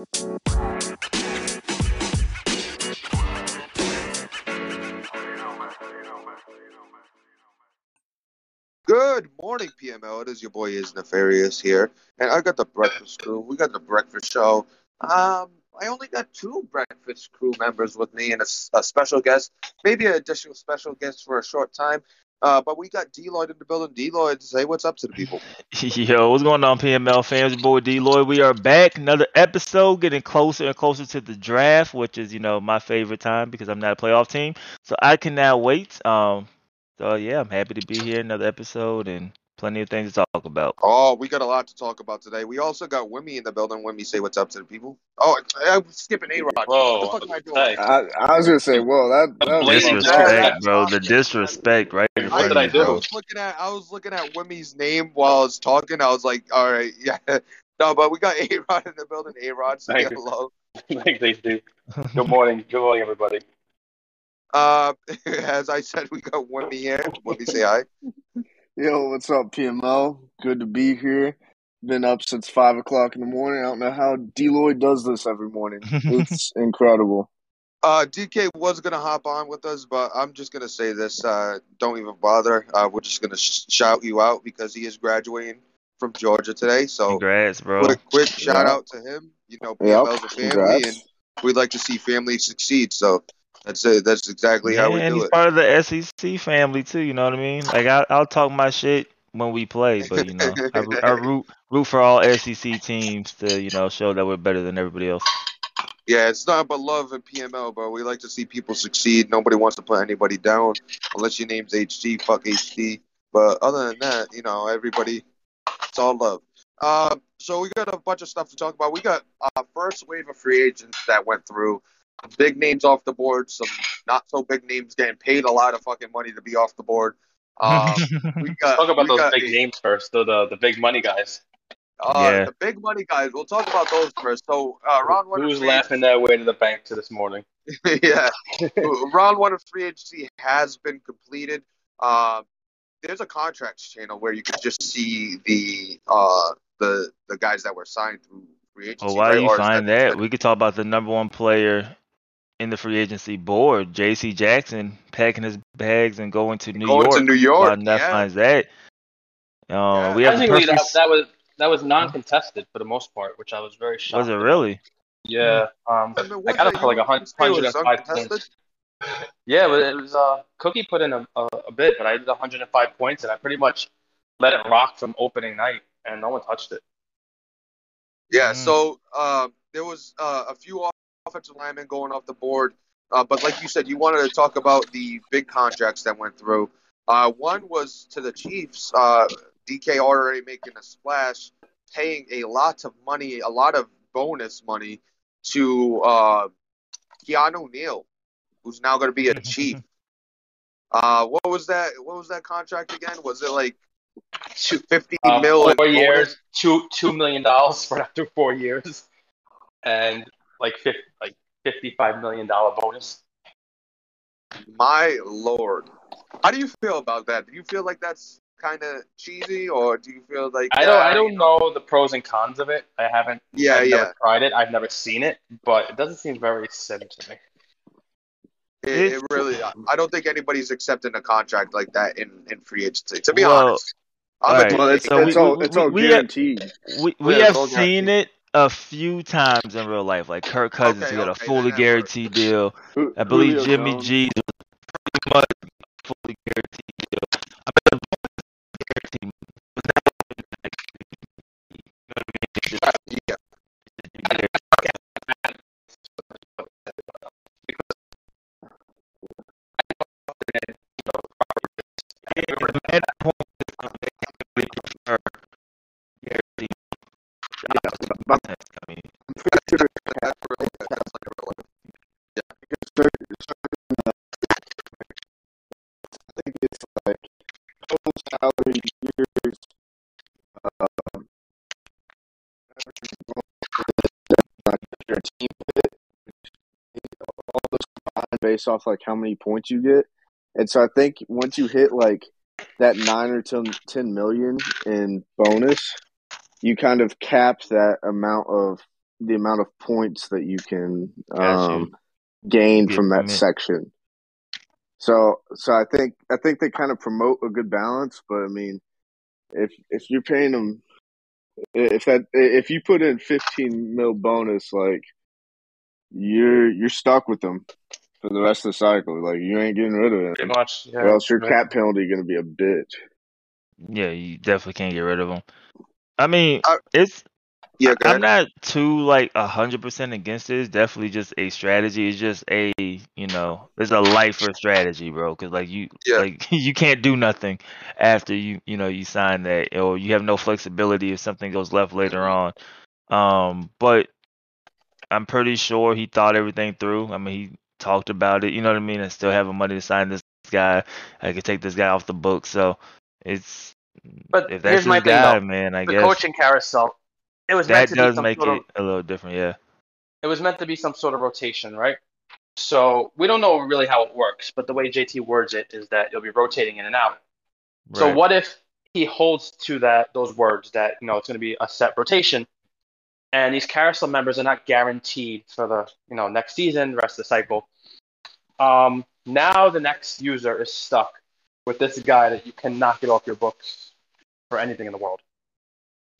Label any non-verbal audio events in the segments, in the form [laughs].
Good morning, PML. It is your boy is nefarious here, and I got the breakfast crew. We got the breakfast show. Um, I only got two breakfast crew members with me and a special guest, maybe an additional special guest for a short time. Uh, but we got D Lloyd in the building. D Lloyd, say what's up to the people. [laughs] Yo, what's going on, PML fans? Your boy D Lloyd. We are back. Another episode, getting closer and closer to the draft, which is, you know, my favorite time because I'm not a playoff team. So I can now wait. Um, so yeah, I'm happy to be here. Another episode and plenty of things to talk about. Oh, we got a lot to talk about today. We also got Wimmy in the building. Wimmy, say what's up to the people. Oh, I- I'm skipping A Rod. Whoa, What the fuck am I doing? I, I was gonna say, whoa, that, that was Blatant Disrespect, bro. The disrespect right in What front did of I you, do? I was looking at I was looking at Wimmy's name while I was talking. I was like, all right, [laughs] yeah. No, but we got [laughs] A Rod in the building. A Rod, say Thank you. hello. [laughs] like they. Good morning. Good morning, everybody. Uh, as I said, we got Wimmy here. Wimmy, say hi. Yo, what's up, PML? Good to be here. Been up since five o'clock in the morning. I don't know how D Lloyd does this every morning. It's [laughs] incredible. Uh, DK was gonna hop on with us, but I'm just gonna say this. Uh, don't even bother. Uh, we're just gonna sh- shout you out because he is graduating from Georgia today. So Congrats, bro. quick, quick shout Yeah. out to him. You know, Yep, PML's a family, congrats. and we'd like to see family succeed. So that's it. That's exactly Yeah, how we and do he's it. part of the SEC family too. You know what I mean? Like I, I'll talk my shit when we play, but you know, I, root- I root root for all SEC teams to you know show that we're better than everybody else. Yeah, it's not but love and PML, bro. We like to see people succeed. Nobody wants to put anybody down unless your name's HD. Fuck HD. But other than that, you know, everybody, it's all love. Uh, so we got a bunch of stuff to talk about. We got uh, first wave of free agents that went through. Some big names off the board. Some not so big names getting paid a lot of fucking money to be off the board. Um, [laughs] we got Talk about we those got big names first. The, the the big money guys. Uh, Yeah. The big money guys. We'll talk about those first. So uh, round one. of Who's free laughing their way to the bank to this morning? [laughs] yeah. [laughs] Round one of free agency has been completed. Uh, there's a contracts channel where you can just see the uh, the the guys that were signed through free agency. Well, why do you Or is find that? We could talk about the number one player in the free agency board, J.C. Jackson, packing his bags and going to New going York. to New York? While Neff yeah. finds that. Uh, Yeah. We have the Surprisingly, that, that was that was non-contested for the most part, which I was very shocked. Was it about. really? Yeah. Um, I, mean, I got it- it for like a you- hun- you say it was 105 points. [laughs] Yeah, but it was uh Cookie put in a, a, a bit, but I did 105 points, and I pretty much let it rock from opening night, and no one touched it. Yeah, Mm. so um, there was uh, a few offensive linemen going off the board, uh, but like you said, you wanted to talk about the big contracts that went through. Uh, one was to the Chiefs. Uh, DK already making a splash, paying a lot of money, a lot of bonus money to uh, Keanu Neal, who's now going to be a [laughs] Chief. Uh, what was that? What was that contract again? Was it like two fifty Uh, mil? in four bonus? years, two two million dollars [laughs] for after four years, and like fifty like fifty five million dollar bonus. My lord. How do you feel about that? Do you feel like that's kind of cheesy, or do you feel like I don't uh, I don't you know the pros and cons of it. I haven't Yeah, I've yeah. never tried it. I've never seen it, but it doesn't seem very sim to me. It, it really. I don't think anybody's accepting a contract like that in, in free agency. To be Well, honest, alright, Well, it's, so it's we- all we- it's all we- we have- guaranteed. We we Yeah, have it's seen guaranteed. it a few times in real life. Like Kirk Cousins, Okay, who got a fully then that guaranteed deal. I believe Julio Jimmy Jones. G was pretty much fully guaranteed based off like how many points you get. And so I think once you hit like that nine or 10, 10 million in bonus, you kind of cap that amount of the amount of points that you can um, gain from that section. So, so I think I think they kind of promote a good balance. But I mean, if if you're paying them, if that if you put in 15 mil bonus, like you're you're stuck with them for the rest of the cycle. Like you ain't getting rid of them, Pretty much. Yeah. or else your Right. cap penalty going to be a bitch. Yeah, you definitely can't get rid of him. I mean, I- it's Yeah, go I'm not too like a hundred percent against it. It's definitely just a strategy. It's just a you know, it's a lifer strategy, bro. Because like you, Yeah. like [laughs] you can't do nothing after you you know you sign that, or you have no flexibility if something goes left later on. Um, but I'm pretty sure he thought everything through. I mean, he talked about it. You know what I mean? And still having money to sign this guy. I could take this guy off the book. So it's But if here's that's my his thing, guy, though. man. I The guess coaching carousel. It was meant that to does make it of a little different. Yeah. it was meant to be some sort of rotation, right? So we don't know really how it works, but the way JT words it is that you'll be rotating in and out. So what if he holds to that those words that you know it's going to be a set rotation, and these carousel members are not guaranteed for the you know next season, rest of the cycle. Um, now the next user is stuck with this guy that you cannot get off your books for anything in the world.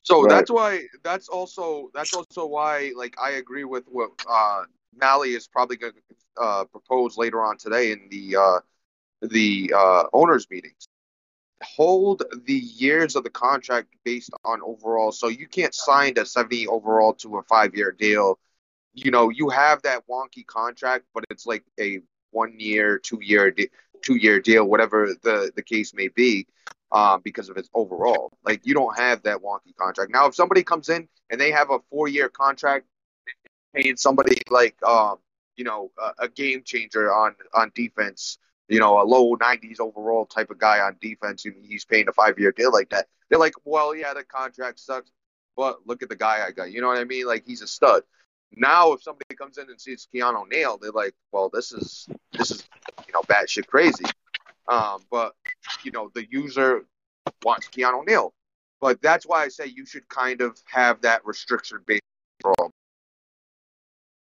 So Right. that's why. That's also. That's also why. Like I agree with what uh, Mally is probably going to uh, propose later on today in the uh, the uh, owners meetings. Hold the years of the contract based on overall. So you can't sign a seventy overall to a five year deal. You know you have that wonky contract, but it's like a one year, two year, de- two year deal, whatever the the case may be um, because of its overall. Like you don't have that wonky contract. Now, if somebody comes in and they have a four year contract, paying somebody like um, you know a, a game changer on on defense, you know a low 90s overall type of guy on defense, and he's paying a five year deal like that. They're like, well, yeah, the contract sucks, but look at the guy I got. You know what I mean? Like he's a stud. Now, if somebody comes in and sees Keanu Neal, they're like, well, this is this is you know batshit crazy. Um, but you know the user wants Keanu Neal. But that's why I say you should kind of have that restriction based control.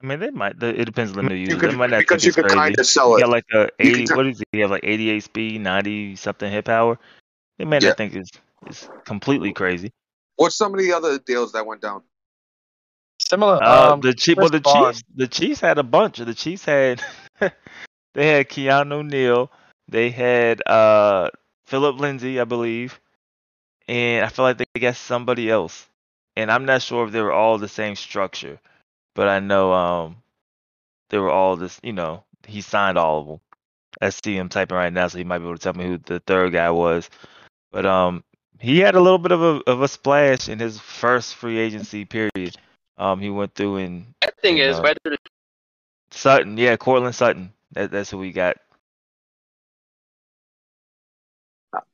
I mean, they might. the- It depends on the You user. could They might not because think you it's could crazy. kind of sell He it. got like a eighty. can- What is it? He have like eighty-eight speed, ninety something hit power. They may Yeah. not think it's it's completely crazy. What's some of the other deals that went down? Similar. Uh, um, the Chief, well, the Bond. Chiefs, the Chiefs had a bunch. The Chiefs had [laughs] they had Keanu Neal, they had uh Philip Lindsay, I believe, and I feel like they got somebody else. And I'm not sure if they were all the same structure, but I know um they were all this. You know, he signed all of them. I see him typing right now, so he might be able to tell me who the third guy was. But um, he had a little bit of a of a splash in his first free agency period. Um, he went through and The thing is, uh, whether Sutton, yeah, Courtland Sutton. That, that's who we got.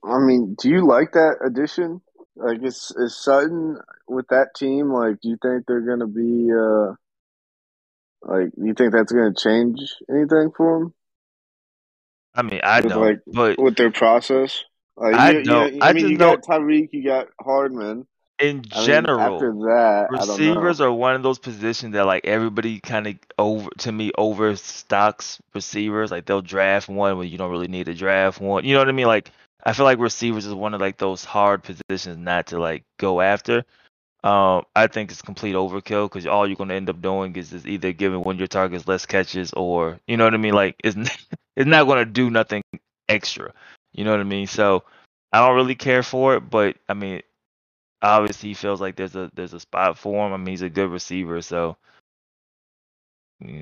I mean, do you like that addition? Like, is is Sutton with that team? Like, do you think they're gonna be? uh Like, you think that's gonna change anything for them I mean, I With, don't, like, but with their process? Like, I you, you- don't. I, I mean, you got Tyreek, you got Hardman. in I general, after that, I don't know. receivers are one of those positions that like everybody kind of over to me overstocks receivers. Like they'll draft one when you don't really need to draft one. You know what I mean? Like I feel like receivers is one of like those hard positions not to like go after. Um, I think it's complete overkill because all you're gonna end up doing is, is either giving one of your targets less catches or you know what I mean. Like it's n- [laughs] it's not gonna do nothing extra. You know what I mean? So I don't really care for it, but I mean, obviously he feels like there's a there's a spot for him. I mean, he's a good receiver, so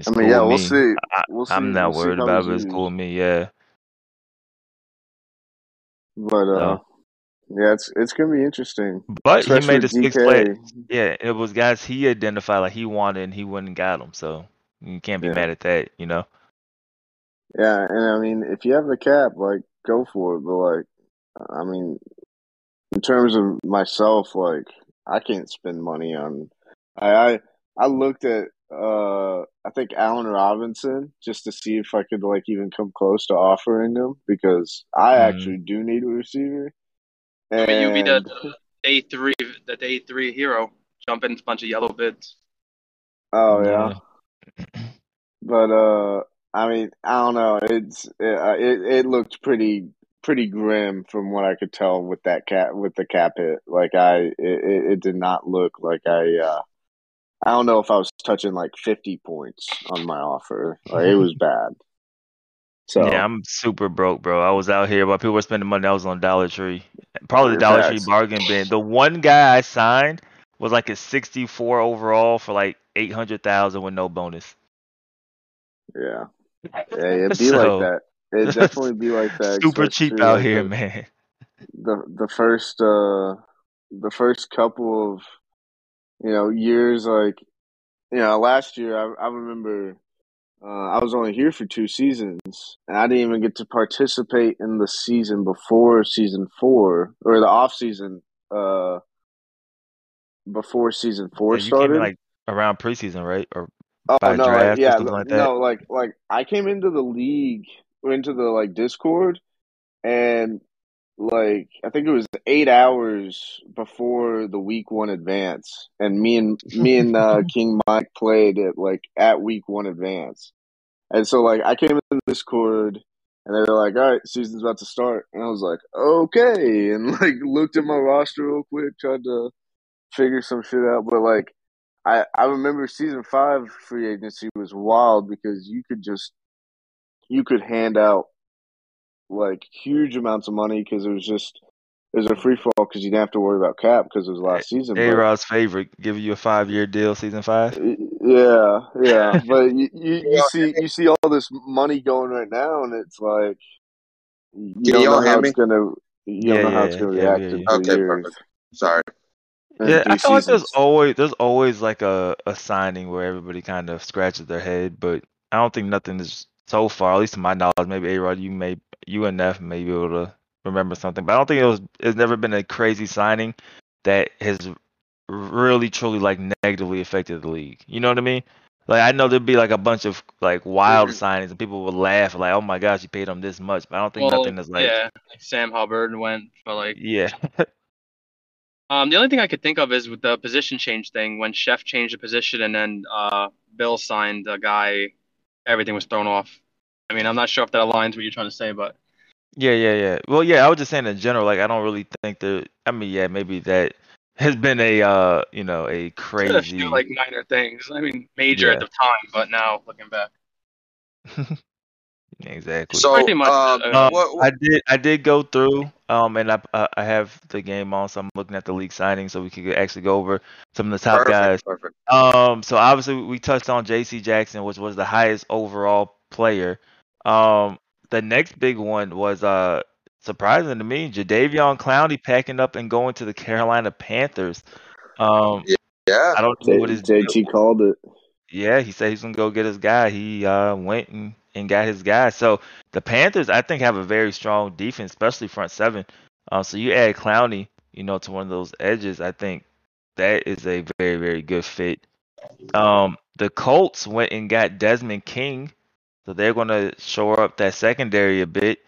I mean, cool yeah, we'll see. I, we'll see. I'm not we'll worried about it. It's cool with me. Yeah. But uh, So, yeah, it's it's gonna be interesting, but he made the with six play. Yeah, it was guys he identified like he wanted and he went and got them. So you can't be Yeah. mad at that, you know. Yeah, and I mean, if you have the cap, like, go for it. But like, I mean, in terms of myself, like, I can't spend money on. I I, I looked at uh, I think Allen Robinson just to see if I could like even come close to offering him because I Mhm. actually do need a receiver. I mean, you be And the day three, the day three hero, jumping a bunch of yellow bids. Oh yeah. But uh, I mean, I don't know. It's it, uh, it it looked pretty pretty grim from what I could tell with that cap with the cap hit. Like I, it, it did not look like I. Uh, I don't know if I was touching like fifty points on my offer. Like it was [laughs] bad. So Yeah, I'm super broke, bro. I was out here while people were spending money. I was on Dollar Tree. Probably the Dollar Tree Facts. bargain bin. The one guy I signed was like a 64 overall for like 800,000 with no bonus. yeah, [laughs] yeah, it'd be So- like that. It'd definitely be like [laughs] that. Super cheap out like, here, the- man. the the first uh the first couple of you know years like you know last year I I remember uh, I was only here for two seasons and I didn't even get to participate in the season before season four or the off season uh before season four Yeah, you came started. in like around preseason, right? Or Oh no, draft like, yeah, something like that? no, like like I came into the league, into the like Discord, and like I think it was eight hours before the week one advance, and me and me and uh, [laughs] King Mike played it like at week one advance, and so like I came in the Discord, and they were like, "All right, season's about to start," and I was like, "Okay," [laughs] and like looked at my roster real quick, tried to figure some shit out, but like. I, I remember season five free agency was wild because you could just you could hand out like huge amounts of money because it was just it was a free fall because you didn't have to worry about cap because it was last season. A but- Rod's favorite, giving you a five year deal, season five. yeah, yeah, [laughs] but you, you, you see you see all this money going right now, and it's like you Can don't y'all know how it's gonna you Yeah, don't know how it's gonna yeah, react yeah, in yeah. two Okay, years. perfect. Sorry. in Yeah, I three feel like there's always there's always like a, a signing where everybody kind of scratches their head, but I don't think nothing is so far, at least to my knowledge. Maybe A Rod, you may you and Neff may be able to remember something, but I don't think it was. It's never been a crazy signing that has really truly like negatively affected the league. You know what I mean? Like I know there'd be like a bunch of like wild Mhm. signings and people would laugh like, "Oh my gosh, you paid him this much," but I don't think Well, nothing is like, yeah, like Sam Hubbard went for like. yeah, [laughs] Um, the only thing I could think of is with the position change thing when Chef changed the position and then uh Bill signed a guy, everything was thrown off. I mean, I'm not sure if that aligns with what you're trying to say, but Yeah, yeah, yeah. Well, yeah, I was just saying in general, like I don't really think that I mean, yeah, maybe that has been a uh, you know, a a crazy few like minor things. I mean, major at the time, but now looking back, [laughs] exactly. So, Pretty much, um, uh, Um, what, I did I did go through um and I uh, I have the game on, so I'm looking at the league signing so we could actually go over some of the top perfect, guys. perfect. Um, so obviously we touched on J.C. Jackson, which was the highest overall player. Um, the next big one was uh surprising to me, Jadeveon Clowney packing up and going to the Carolina Panthers. Um, Yeah. I don't know J- what his JT called it. yeah, he said he's gonna go get his guy. He uh, went and, and got his guy. So the Panthers, I think, have a very strong defense, especially front seven. Uh, so you add Clowney, you know, to one of those edges. I think that is a very, very good fit. Um, the Colts went and got Desmond King, so they're gonna shore up that secondary a bit.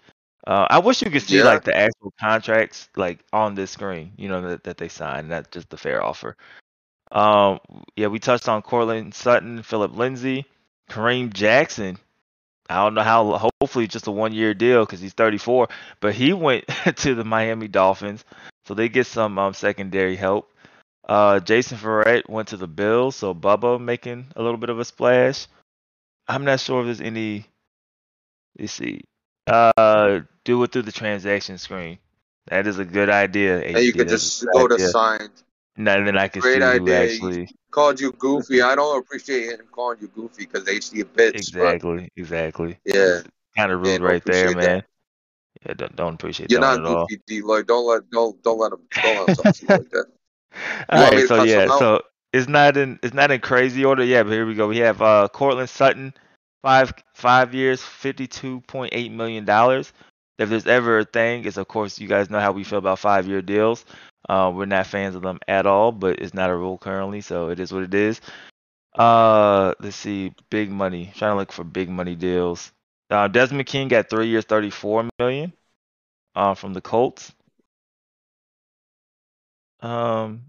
Uh, I wish you could see Yeah. like the actual contracts like on this screen, you know, that, that they signed, not just the fair offer. Um, yeah, we touched on Courtland Sutton, Philip Lindsay, Kareem Jackson. I don't know how. Hopefully, just a one-year deal because he's 34. But he went [laughs] to the Miami Dolphins, so they get some um, secondary help. Uh, Jason Verrett went to the Bills, so Bubba making a little bit of a splash. I'm not sure if there's any. Let's see. Uh, do it through the transaction screen. That is a good idea. And you could just go to signed. No, then I can Great see idea. actually. Called you goofy. I don't appreciate him calling you goofy because they see a bitch. Exactly, exactly. Yeah. Kind of rude don't right there, that. man. Yeah, don't don't appreciate But you're that not one at goofy, D. Lloyd. Don't let don't don't let him don't let him talk to you like that. [laughs] All want me right, so yeah, so it's not in it's not in crazy order. Yeah, but here we go. We have uh Courtland Sutton, five five years, fifty two point eight million dollars. If there's ever a thing, is of course you guys know how we feel about five year deals. Uh, we're not fans of them at all, but it's not a rule currently, so it is what it is. Uh, let's see, big money. trying to look for big money deals. Uh, Desmond King got three years, thirty four million. Uh, from the Colts. Um,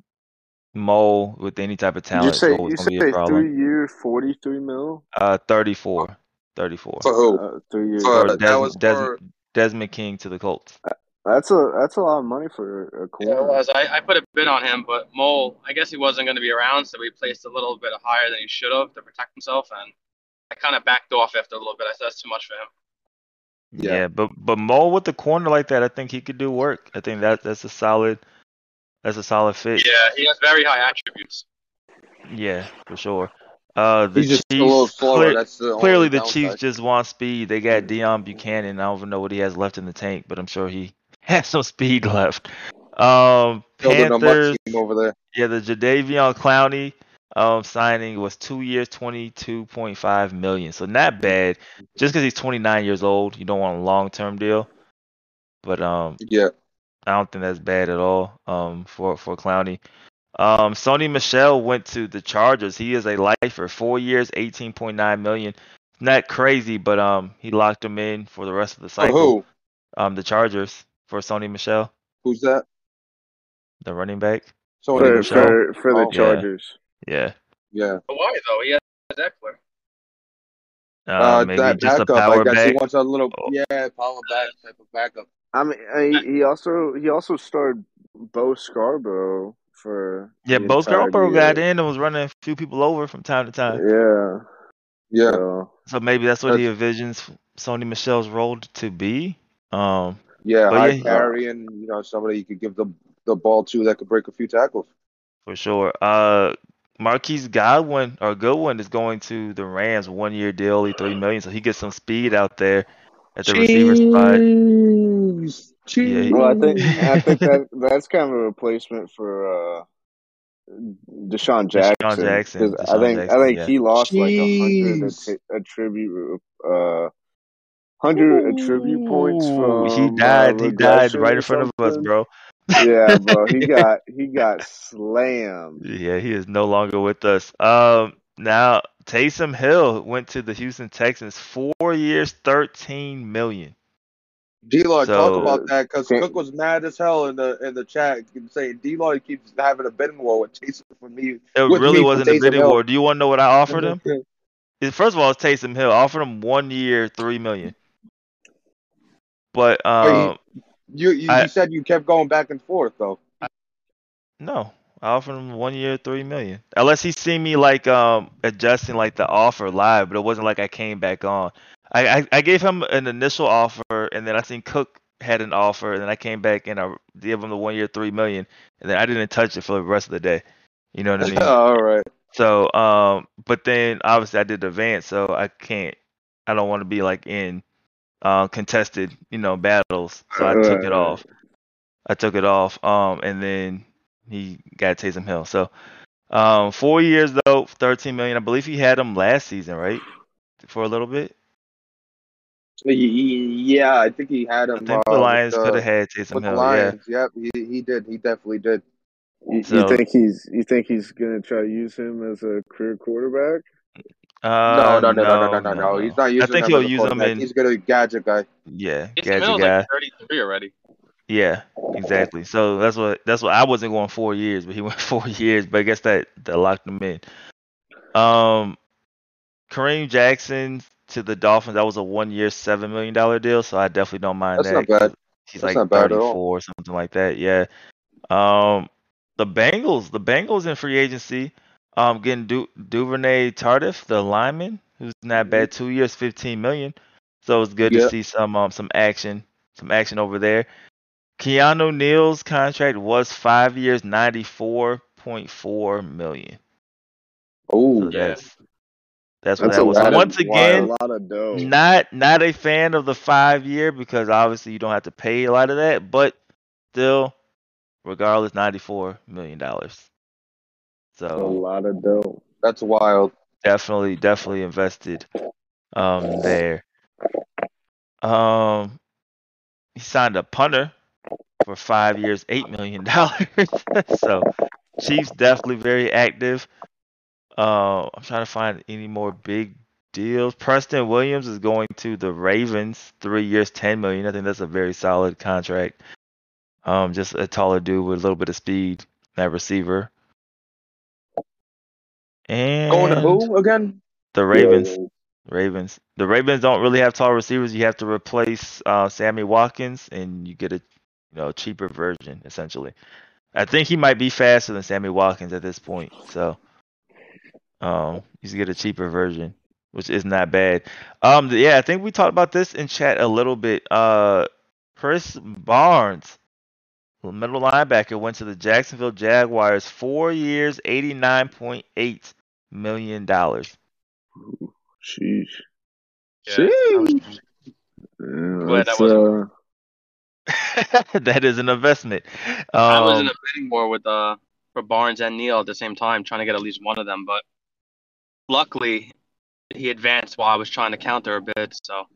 Mo with any type of talent is say always you gonna be a say three years, forty three mil. Uh, 34, 34 For who? Uh, three years. For- for that Des- was Des- for- Desmond King to the Colts. That's a that's a lot of money for a Yeah, it corner. was. I, I put a bid on him, but Mole, I guess he wasn't going to be around, so we placed a little bit higher than he should have to protect himself, and I kind of backed off after a little bit. I said that's too much for him. Yeah. Yeah. but but Mo with the corner like that, I think he could do work. I think that that's a solid, that's a solid fit. Yeah, he has very high attributes. Yeah, for sure. Uh, the He's just Chiefs a little slower. clear- That's the clearly the downside. Chiefs just want speed. They got Deone Bucannon. I don't even know what he has left in the tank, but I'm sure he [laughs] has some speed left. Um, building a mud Panthers. over there. Yeah, the Jadeveon Clowney um signing was two years, twenty two point five million. So not bad. Just because he's twenty nine years old, you don't want a long term deal. But um, Yeah. I don't think that's bad at all. Um, for for Clowney. Um, Sony Michel went to the Chargers. He is a lifer, four years, eighteen point nine million. Not crazy, but um, he locked him in for the rest of the cycle. who? Um, the Chargers for Sony Michel, Who's that? the running back. Sony For, Michelle. for, for the Oh. Yeah. Chargers. Yeah. Yeah. But why though? He has Ekeler. Uh, Uh, maybe that just a backup. power I guess back. he wants a little. Oh. Yeah, power back type of backup. I mean, uh, he, he also he also started Bo Scarborough for Yeah, the Bo entire Scarborough year. got in and was running a few people over from time to time. Yeah, Yeah. so, So maybe that's what he envisions Sony Michel's role to be. Um, Yeah, But high yeah, he- carry and you know somebody you could give the the ball to that could break a few tackles. for sure. Uh, Marquise Godwin or Goodwin is going to the Rams, one year deal, only three million, so he gets some speed out there at the receiver spot. Jeez. Yeah, well, I think I [laughs] think that that's kind of a replacement for uh, DeSean Jackson. Jackson, 'cause I DeSean think Jackson, I think yeah. he lost like a hundred Jeez. att- attribute uh hundred attribute points from he died. uh, he died right in front of us, bro. yeah, bro, he [laughs] got he got slammed. Yeah, he is no longer with us. Um, now Taysom Hill went to the Houston Texans, four years, thirteen million. D-Lloyd, So- talk about that because Cook was mad as hell in the in the chat saying D-Lloyd keeps having a bidding war with Taysom for me. It With really me wasn't a bidding Hill. war. Do you want to know what I offered him? First of all, it's Taysom Hill. I offered him one year, three million. But Wait, um, You you, I- you said you kept going back and forth though. no, I offered him one year, three million. Unless he seen me like um adjusting like the offer live, but it wasn't like I came back on. I I, I gave him an initial offer, and then I seen Cook had an offer, and then I came back and I gave him the one year, three million, and then I didn't touch it for the rest of the day. You know what I mean? [laughs] All right. So, um, but then obviously I did advance, so I can't. I don't want to be like in uh, contested, you know, battles. So I took it off. I took it off. Um, and then he got Taysom Hill. So, um, four years though, thirteen million. I believe he had him last season, right? For a little bit. Yeah, I think he had I him. think uh, the Lions with could have had Taysom with the Hill. Yeah. Yep, he, he did. He definitely did. You, So- you think he's you think he's gonna try to use him as a career quarterback? Uh, no, no, no, no, no, no, no, He's not using. I think he'll use him in. He's gonna be gadget guy. Yeah, Taysom gadget Hill's guy. like 33 already. Yeah, exactly. So that's what that's what I wasn't going four years, but he [laughs] went four years. But I guess that that locked him in. Um, Kareem Jackson to the Dolphins. That was a one year, seven million dollar deal. So I definitely don't mind That's that. not bad. 'cause He's That's like not bad at thirty all. something like that. Yeah. Um, the Bengals, the Bengals in free agency. Um, getting du- Duvernay Tardif, the lineman, who's not bad. Two years, fifteen million. So it's good Yeah. to see some um some action, some action over there. Keanu Neal's contract was five years, ninety four point four million. Oh, So Yeah. that's that's what That's that was. So once a again, lot of dough. not not a fan of the five year because obviously you don't have to pay a lot of that, but still, regardless, ninety four million dollars. A lot of dough. that's wild. definitely, definitely invested um there. Um, he signed a punter for five years, eight million dollars. [laughs] so Chiefs definitely very active. Uh, I'm trying to find any more big deals. Preston Williams is going to the Ravens, three years, ten million. I think that's a very solid contract. Um, just a taller dude with a little bit of speed, that receiver. And Going to who again? the Ravens. Ravens. The Ravens don't really have tall receivers. You have to replace uh, Sammy Watkins, and you get a you know cheaper version essentially. I think he might be faster than Sammy Watkins at this point. So, um, you get a cheaper version, which is not bad. Um, yeah, I think we talked about this in chat a little bit. Uh, Chris Barnes, middle linebacker, went to the Jacksonville Jaguars, four years, eighty nine point eight million dollars. Sheesh. Yeah, I was- Yeah, Glad that that's, wasn't- uh, [laughs] that is an investment. Um, I was in a bidding war with uh for Barnes and Neal at the same time, trying to get at least one of them. But luckily, he advanced while I was trying to counter a bid. So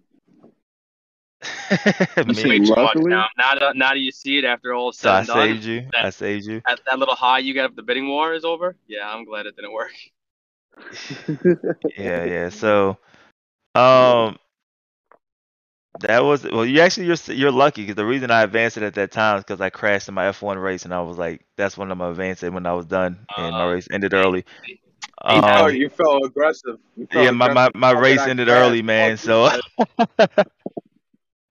[laughs] it's me- way too much Luckily? now. Now that now that you see it after all so I and done, saved you. I saved you. that, that little high you if the bidding war is over. Yeah, I'm glad it didn't work. [laughs] Yeah, yeah. So, um, that was well. You actually you're you're lucky because the reason I advanced it at that time is because I crashed in my F1 race and I was like, that's when I'm gonna when I was done and my Uh, race ended early. You felt- Um, you felt aggressive. You felt yeah, my, my, aggressive. my race ended early, man. So, [laughs]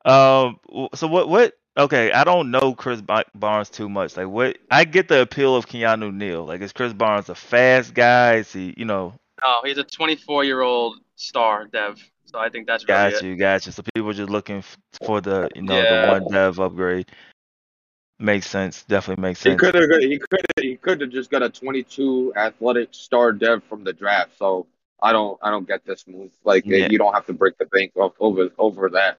um, so what what? Okay, I don't know Chris Barnes too much. Like, what? I get the appeal of Keanu Neal. Like, is Chris Barnes a fast guy? Is he, you know, Oh, he's a 24 year old star dev. So I think that's really Got it. you, got you. So people are just looking for the, you know, Yeah. the one dev upgrade. Makes sense. Definitely makes sense. He sense. could have. He could. He could have just got a 22 athletic star dev from the draft. So I don't. I don't get this move. Like Yeah. you don't have to break the bank off over over that.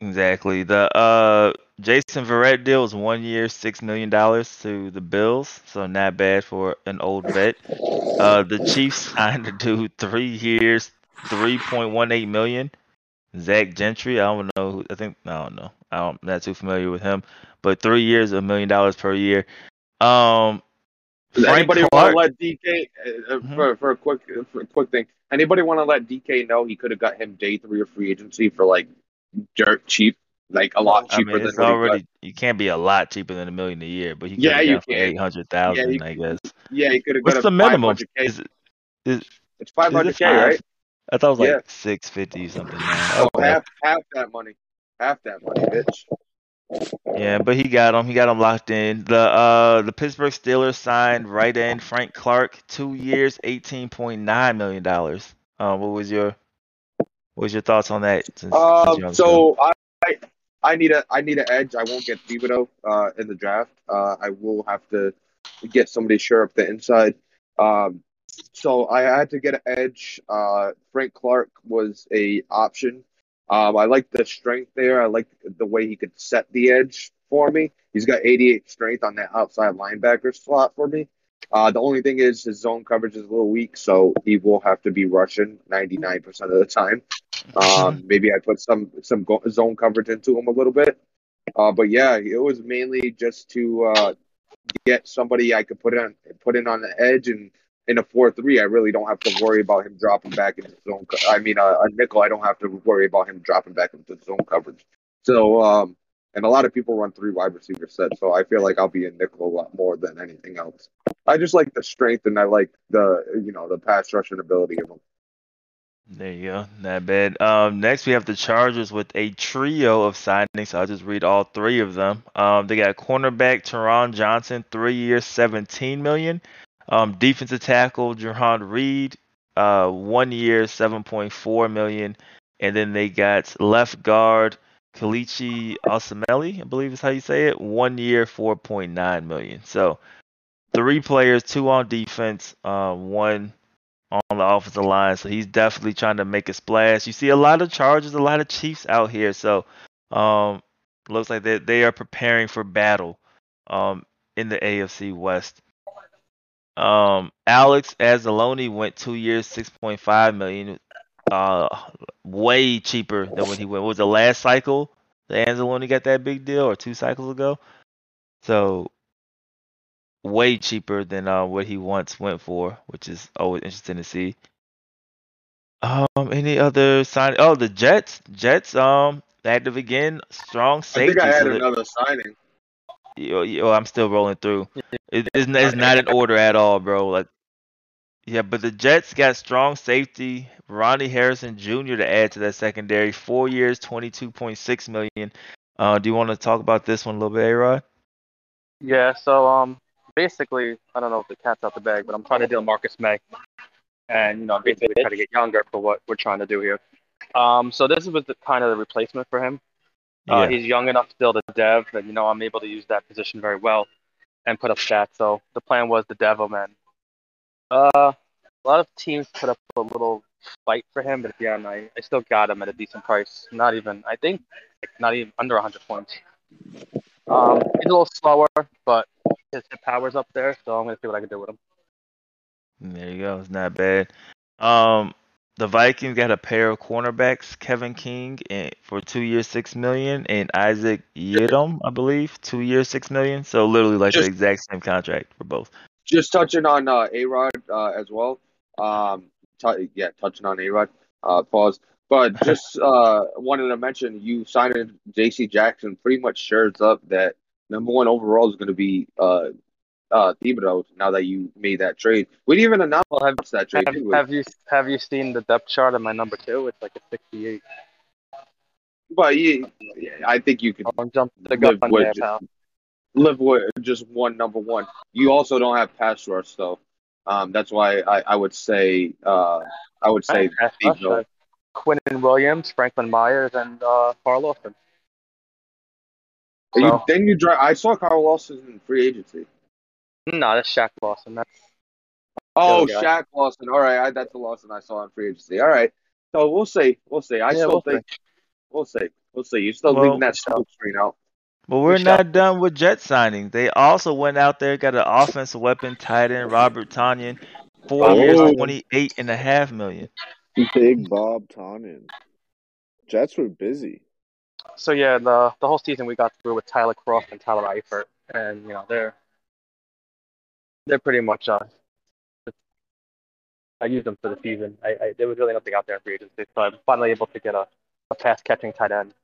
Exactly. The uh Jason Verrett deal is one year, six million dollars to the Bills, so not bad for an old vet. Uh, the Chiefs signed to dude three years, three point one eight million. Zach Gentry. I don't know. Who, I think I don't know. I'm not too familiar with him, but three years, a million dollars per year. Um, Does anybody want to let DK uh, uh, Mhm. for for a quick for a quick thing? Anybody want to let DK know he could have got him day three of free agency for like dirt cheap, like a lot cheaper I mean, than it's already you can't be a lot cheaper than a million a year, but he Yeah, you can. eight hundred thousand, Yeah, I guess. Yeah, he could have What's the minimum? 500K. Is is, It's 500k, right? I thought it was like Yeah. six fifty something. Oh, Okay. half half that money, half that money, bitch. Yeah, but he got him. He got him locked in. The uh the Pittsburgh Steelers signed right end Frank Clark, two years, eighteen point nine million dollars. Uh, what was your what was your thoughts on that? Since, since the show? so I, I I need a I need an edge. I won't get Thibodeaux uh, in the draft. Uh, I will have to get somebody sure up the inside. Um, so I had to get an edge. Uh, Frank Clark was a option. Um, I like the strength there. I like the way he could set the edge for me. He's got 88 strength on that outside linebacker slot for me. Uh, the only thing is his zone coverage is a little weak, so he will have to be rushing 99% of the time. Um, [laughs] maybe I put some some zone coverage into him a little bit. Uh, but yeah, it was mainly just to uh, get somebody I could put in put in on the edge and in a four three. I really don't have to worry about him dropping back into zone. Co- I mean, uh, a nickel. I don't have to worry about him dropping back into zone coverage. So, um, and a lot of people run three wide receiver sets, so I feel like I'll be in nickel a lot more than anything else. I just like the strength and I like the you know the pass rushing ability of him. There you go. Not bad. Um, next we have the Chargers with a trio of signings. I'll just read all three of them. Um, they got cornerback Taron Johnson, three years, seventeen million. Um, defensive tackle Jarran Reed, uh, one year, seven point four million. And then they got left guard Kelechi Osemele, I believe is how you say it, one year, four point nine million. So three players, two on defense, uh, one on the offensive line. So he's definitely trying to make a splash. You see a lot of Chargers, a lot of Chiefs out here. So um looks like they they are preparing for battle um in the AFC West. Um Alex Anzalone went two years, six point five million. Uh way cheaper than when he went. What was the last cycle? The Anzalone got that big deal or two cycles ago? So way cheaper than uh, what he once went for, which is always interesting to see. Um, any other sign? Oh, the Jets. Jets. Um, active again. Strong safety. I safety. think I had so that- another signing. yo, yo, I'm still rolling through. It, it's, it's not in order at all, bro. Like, Yeah, but the Jets got strong safety Ronnie Harrison Jr. to add to that secondary. Four years, twenty-two point six million. Uh, do you want to talk about this one a little bit, A-Rod? Yeah, so um, basically, I don't know if the cat's out the bag, but I'm trying to deal Marcus Maye, and you know, basically try to get younger for what we're trying to do here. Um, so this was the kind of the replacement for him. Uh, Yeah. he's young enough still to dev, and you know, I'm able to use that position very well and put up stats. So the plan was the dev him, and uh, a lot of teams put up a little fight for him, but at the end, I, I still got him at a decent price. Not even, I think, like, not even under 100 points. Um, he's a little slower, but his hit power's up there, so I'm gonna see what I can do with him. There you go. It's not bad. Um, the Vikings got a pair of cornerbacks, Kevin King and, for two years, six million, and Isaac Yiadom, I believe, two years, six million. So literally like Just- the exact same contract for both. Just touching on uh, A Rod uh, as well. Um, t- yeah, touching on A Rod. Uh, pause. But just [laughs] uh, wanted to mention you signed J.C. Jackson. Pretty much shares up that number one overall is going to be uh, uh, Thibodeaux. Now that you made that trade, we didn't even announce Well, have, that trade. have, have you have you seen the depth chart of my number two? It's like a 68. But yeah, yeah, I think you could Don't jump the live gun with there, just, live with just one number one. You also don't have pass rush, though. Um, that's why I, I would say uh, I would say rush, Thibodeaux. Quinnen Williams, Franklin Myers, and uh, Carl Lawson. You, then you drive. I saw Carl Lawson in free agency. No, that's Shaq Lawson. That's Oh, The other Shaq Lawson. All right, I, that's the Lawson I saw in free agency. All right, so we'll see. We'll see. I Yeah, still we'll think we'll see. We'll see. You're still Well- leaving that smoke screen out. But we're not done with Jet signings. They also went out there, got an offensive weapon, tight end Robert Tonyan, four Oh. years, twenty-eight and a half million. Big Bob Tonyan. Jets were busy. so yeah. The the whole season we got through with Tyler Kroft and Tyler Eifert, and you know they're they're pretty much uh. I used them for the season. I, I there was really nothing out there in free agency, so I'm finally able to get a, a pass catching tight end.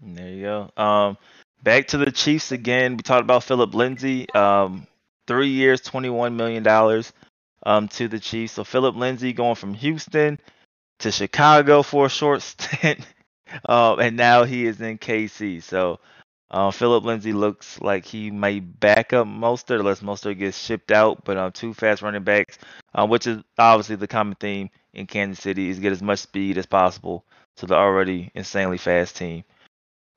There you go. Um, back to the Chiefs again. We talked about Philip Lindsay. Um, three years, twenty-one million dollars. Um, to the Chiefs. So Philip Lindsay going from Houston to Chicago for a short [laughs] stint, uh, and now he is in KC. So uh, Philip Lindsay looks like he may back up Mostert unless Mostert gets shipped out. But um, two fast running backs, uh, which is obviously the common theme in Kansas City, is get as much speed as possible to the already insanely fast team.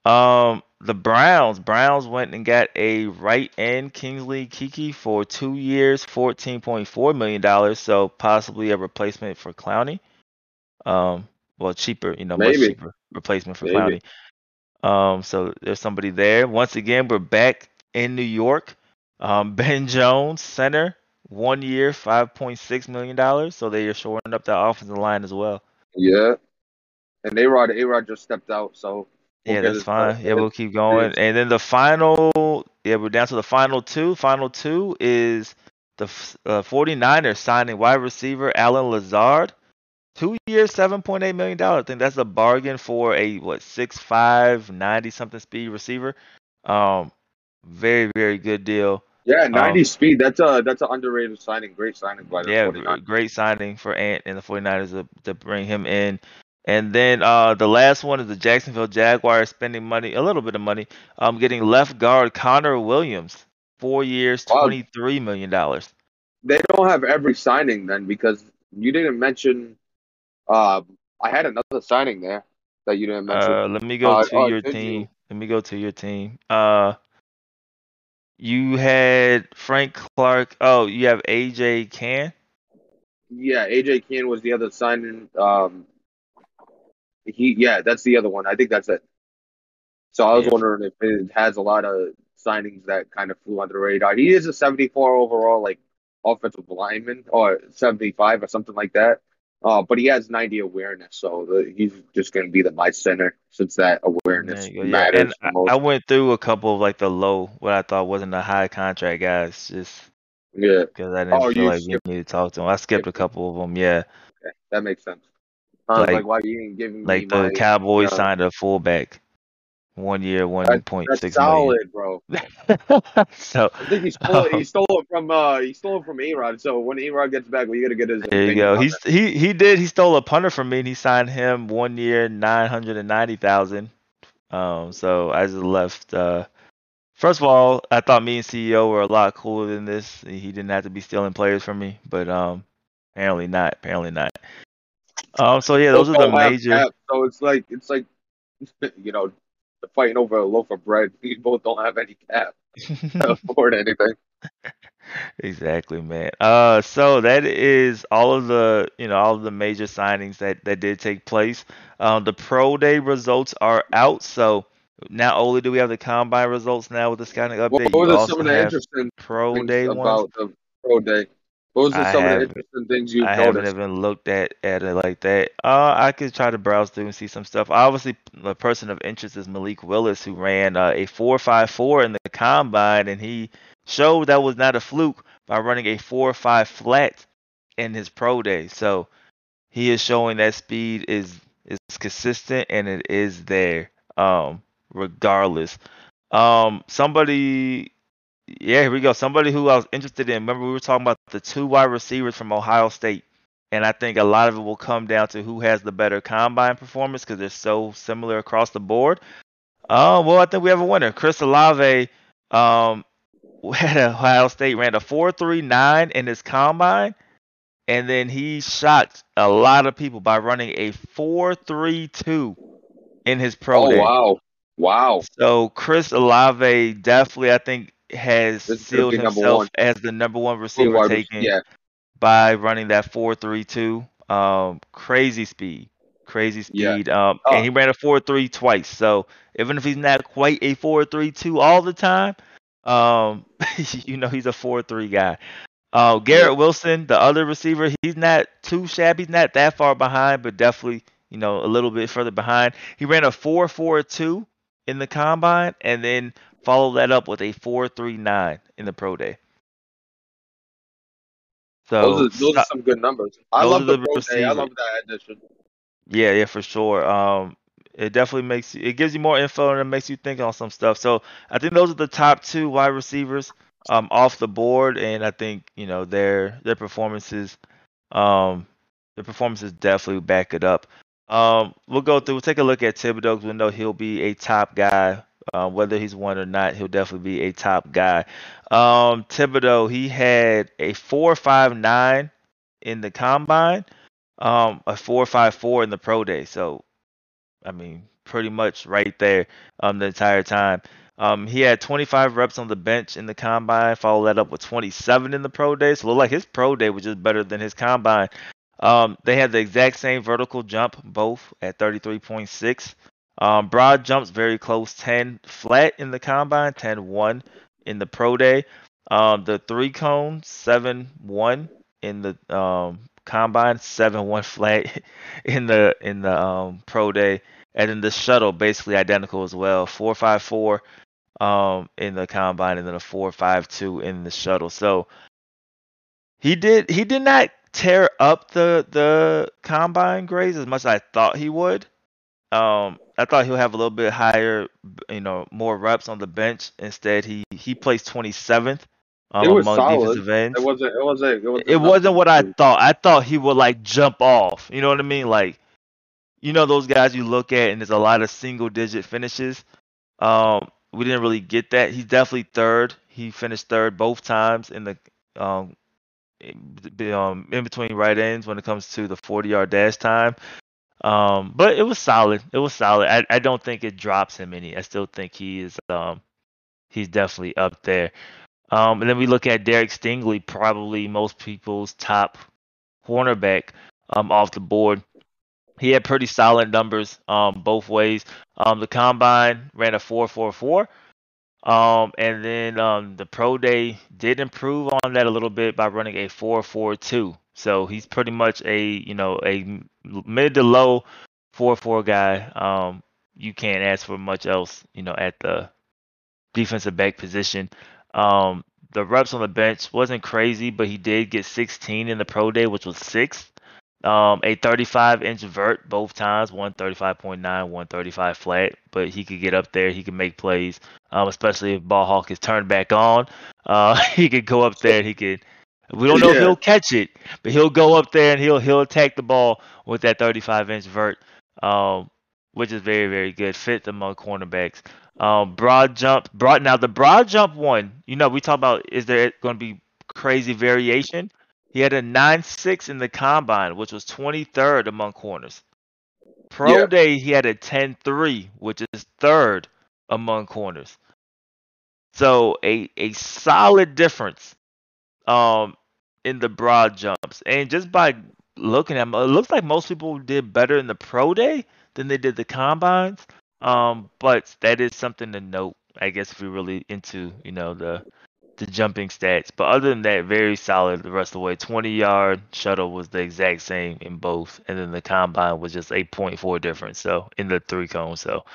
Um, the Browns. Browns went and got a right end Kingsley Keke for two years, fourteen point four million dollars. So possibly a replacement for Clowney. Um, well, cheaper, you know, much cheaper replacement for Maybe. Clowney. Um, so there's somebody there. Once again, we're back in New York. Um, [laughs] Ben Jones, center, one year, five point six million dollars. So they are shoring up that offensive line as well. Yeah, and A Rod A Rod just stepped out, so we'll yeah, that's fine. Yeah, we'll keep going. And then the final, yeah, we're down to the final two. Final two is the uh, 49ers signing wide receiver Allen Lazard. Two years, $7.8 million. I think that's a bargain for a, what, 6'5, 90 something speed receiver. Um, Very, very good deal. Yeah, 90 Um, speed. That's a that's an underrated signing. Great signing by the Yeah, 49ers. great signing for Ant and the 49ers to, to bring him in. And then uh, the last one is the Jacksonville Jaguars spending money, a little bit of money, um, getting left guard Connor Williams, four years. $23 million. They don't have every signing then because you didn't mention. Uh, I had another signing there that you didn't mention. Uh, let me go Uh, to oh, your team. you? Let me go to your team. Uh, you had Frank Clark. Oh, you have AJ Cann. yeah, AJ Cann was the other signing. Um, he yeah, that's the other one. I think that's it. So I was Yeah. wondering if it has a lot of signings that kind of flew under the radar. He is a 74 overall, like offensive lineman, or 75 or something like that. Uh, but he has 90 awareness, so the, he's just going to be the my center since that awareness There you go. Yeah, matters and I, most. I went through a couple of like the low, what I thought wasn't a high contract guys, just yeah, because I didn't Oh, feel like skipped- we needed to talk to them. I skipped a couple of them. Yeah, okay, that makes sense. Like- like, why you ain't giving me like the my Cowboys uh, signed a fullback one year, one point six million. solid, bro. [laughs] so I think he stole it. Oh. He [laughs] stole it from uh he stole it from A Rod. So when A Rod gets back, we gotta get his. there you go. He's that. he he did he stole a punter from me and he signed him one year, nine hundred and ninety thousand. Um, so I just left. Uh, first of all, I thought me and CEO were a lot cooler than this. He didn't have to be stealing players from me, but um, apparently not. Apparently not. Um, so yeah, those are the major. cap, so it's like it's like you know fighting over a loaf of bread. [laughs] We both don't have any cap to [laughs] afford anything. Exactly, man. Uh, so that is all of the, you know, all of the major signings that that did take place. Um, the pro day results are out, so not only do we have the combine results now with the scouting What update, were you the, also some of the interesting pro day ones. about the pro day? What was I some of the interesting things you I haven't even looked at at it like that. Uh, I could try to browse through and see some stuff. Obviously, the person of interest is Malik Willis, who ran uh, a 4.54 in the combine, and he showed that was not a fluke by running a 4.5 flat in his pro day. So he is showing that speed is is consistent and it is there. Um, regardless. Um, somebody yeah, here we go. Somebody who I was interested in. Remember, we were talking about the two wide receivers from Ohio State, and I think a lot of it will come down to who has the better combine performance because they're so similar across the board. Oh, well, I think we have a winner. Chris Olave um, [laughs] at Ohio State ran a 4.39 in his combine, and then he shocked a lot of people by running a 4.32 in his pro oh day. wow, wow! So Chris Olave definitely, I think, has This sealed himself as the number one receiver rec- taken Yeah, by running that four three two. Um, crazy speed, crazy Yeah. speed. Um, Oh. and he ran a four three twice. So even if he's not quite a four three two all the time, um, [laughs] you know he's a four three guy. Uh, Garrett Wilson, the other receiver, he's not too shabby. He's not that far behind, but definitely you know a little bit further behind. He ran a four four two in the combine, and then followed that up with a four three nine in the pro day. So those are those are some good numbers. I love the pro day. I love that addition. Yeah, yeah, for sure. Um, it definitely makes you, it gives you more info and it makes you think on some stuff. So I think those are the top two wide receivers um off the board, and I think you know their their performances, um, their performances definitely back it up. Um, we'll go through, we'll take a look at Thibodeaux. We know he'll be a top guy. Uh, whether he's one or not, he'll definitely be a top guy. Um, Thibodeaux, he had a four five nine in the combine um a four five four in the pro day. So I mean, pretty much right there um the entire time. Um he had 25 reps on the bench in the combine, followed that up with 27 in the pro day. So it looked like his pro day was just better than his combine. Um they had the exact same vertical jump both at 33.6. Um broad jumps very close 10 flat in the combine, 10 1 in the pro day. Um the three cone 7 1 in the um combine, seven one [laughs] flat in the in the um pro day, and then the shuttle basically identical as well, four five four um in the combine, and then a 4 5 2 in the shuttle. So he did he did not tear up the the combine grades as much as I thought he would. Um, I thought he'll have a little bit higher, you know, more reps on the bench. Instead, he he placed 27th um, It was among solid. defensive ends It wasn't. It wasn't. It, wasn't it wasn't what I thought. I thought he would like jump off. You know what I mean? Like, you know those guys you look at and there's a lot of single digit finishes. Um, we didn't really get that. He's definitely third. He finished third both times in the um, in, um in between right ends when it comes to the 40 yard dash time. Um, but it was solid. It was solid. I, I don't think it drops him any. I still think he is um he's definitely up there. Um, and then we look at Derek Stingley, probably most people's top cornerback um, off the board. He had pretty solid numbers um, both ways. Um, the combine ran a 4.44, um, and then um, the pro day did improve on that a little bit by running a 4.42. So he's pretty much a you know a mid to low four four guy. Um, you can't ask for much else you know at the defensive back position. Um, the reps on the bench wasn't crazy, but he did get 16 in the pro day, which was sixth. Um, a 35 inch vert both times, one 35.9, one 35 flat, but he could get up there. He could make plays, um, especially if ball hawk is turned back on. Uh, [laughs] he could go up there. He could. We don't know if he'll catch it, but he'll go up there and he'll he'll attack the ball with that 35 inch vert, um, which is very very good. Fit among cornerbacks. Um, broad jump, broad. Now the broad jump one, you know, we talk about is there going to be crazy variation? He had a 9.6 in the combine, which was 23rd among corners. Pro Yeah. day, he had a 10.3, which is third among corners. So a a solid difference um in the broad jumps. And just by looking at 'em, it looks like most people did better in the pro day than they did the combines. Um, but that is something to note, I guess, if you're really into, you know, the the jumping stats. But other than that, very solid the rest of the way. 20 yard shuttle was the exact same in both, and then the combine was just 8.4 difference. So in the three cone. So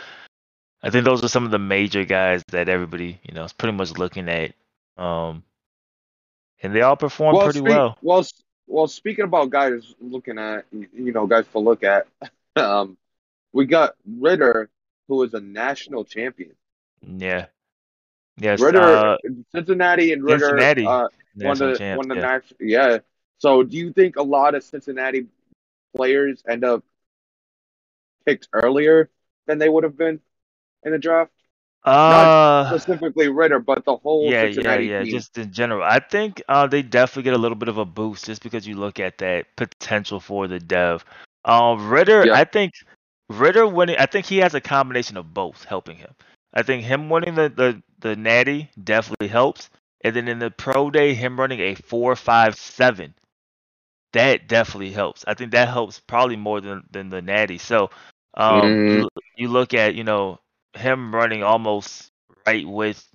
I think those are some of the major guys that everybody, you know, is pretty much looking at. Um, and they all performed pretty speak- well. Well, well, speaking about guys looking at, you know, guys to look at, [laughs] um, we got Ridder, who is a national champion. Yeah. Yes. Ridder, uh, Cincinnati, and Ridder Cincinnati, uh, won the champs, won the yeah. national. Yeah. So, do you think a lot of Cincinnati players end up picked earlier than they would have been in the draft? Uh, Specifically Ridder, but the whole yeah, yeah, Cincinnati yeah. team. Just in general, I think uh, they definitely get a little bit of a boost just because you look at that potential for the dev. Um, Ridder, Yeah. I think Ridder winning. I think he has a combination of both helping him. I think him winning the the the Natty definitely helps, and then in the pro day, him running a four five seven, that definitely helps. I think that helps probably more than than the Natty. So, um, Mm. you, you look at you know him running almost right with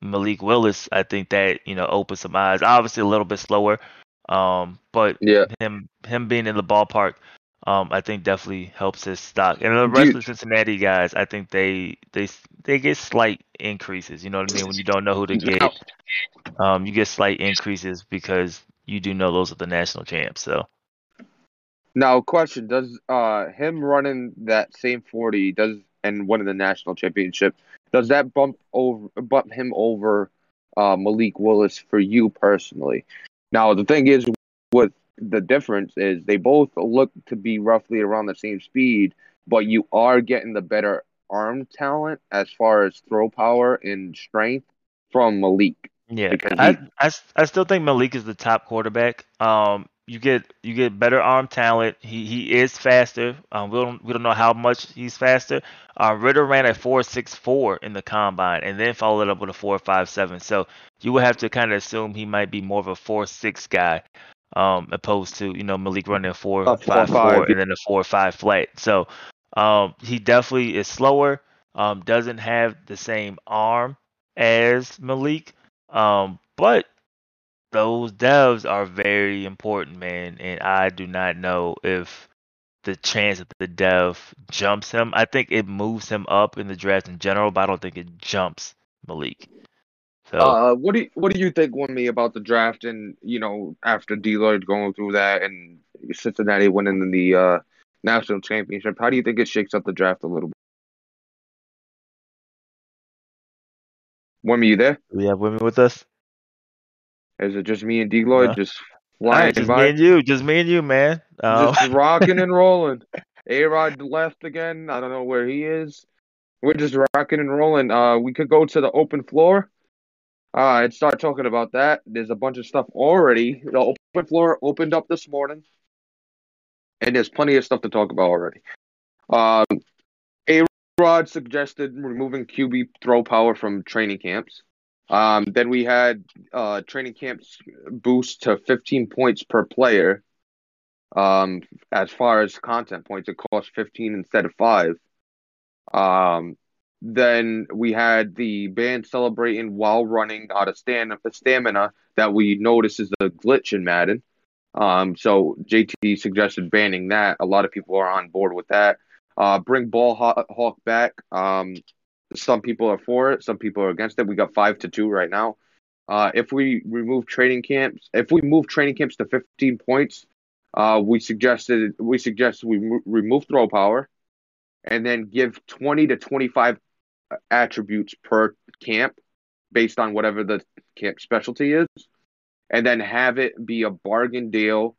Malik Willis, I think that you know opens some eyes. Obviously, a little bit slower, um, but yeah. him him being in the ballpark, um, I think definitely helps his stock. And the rest you- of the Cincinnati guys, I think they they they get slight increases. You know what I mean? When you don't know who to get, um, you get slight increases because you do know those are the national champs. So Now, question: Does uh him running that same forty does and winning the national championship does that bump over bump him over uh, Malik Willis for you personally? Now, the thing is, with the difference is, they both look to be roughly around the same speed, but you are getting the better arm talent as far as throw power and strength from Malik. yeah, I, he- I s- I still think Malik is the top quarterback. Um, you get you get better arm talent. He he is faster. Um, we don't we don't know how much he's faster. Uh, Ridder ran a four six four in the combine, and then followed up with a four five seven. So you would have to kind of assume he might be more of a four six guy, um, opposed to you know Malik running a four A five four and then a four five flat. So um, he definitely is slower. Um, doesn't have the same arm as Malik. Um, but those devs are very important, man, and I do not know if the chance that the dev jumps him. I think it moves him up in the draft in general, but I don't think it jumps Malik. So Uh, what do you, what do you think, Wimmy, about the draft and you know after D Lloyd going through that and Cincinnati winning the uh, national championship? How do you think it shakes up the draft a little bit? Wimmy, you there? we have women with us. Is it just me and D Lloyd No. just All flying right, just by, me and you, just me and you, man. Um, just rocking and [laughs] rolling? A Rod left again. I don't know where he is. We're just rocking and rolling. Uh, we could go to the open floor. Uh, and start talking about that. There's a bunch of stuff already. The open floor opened up this morning, and there's plenty of stuff to talk about already. Um, A Rod suggested removing QB throw power from training camps. Um, then we had uh, training camps boost to 15 points per player. Um, as far as content points, it cost 15 instead of five. Um, then we had the band celebrating while running out of stam- stamina that we notice is a glitch in Madden. Um, so JT suggested banning that. A lot of people are on board with that. Uh, bring ball haw- hawk back. Um, some people are for it. Some people are against it. We got five to two right now. Uh, if we remove training camps, if we move training camps to 15 points, Uh, we suggested we suggested we mo- remove throw power, and then give twenty to twenty five attributes per camp, based on whatever the camp specialty is, and then have it be a bargain deal,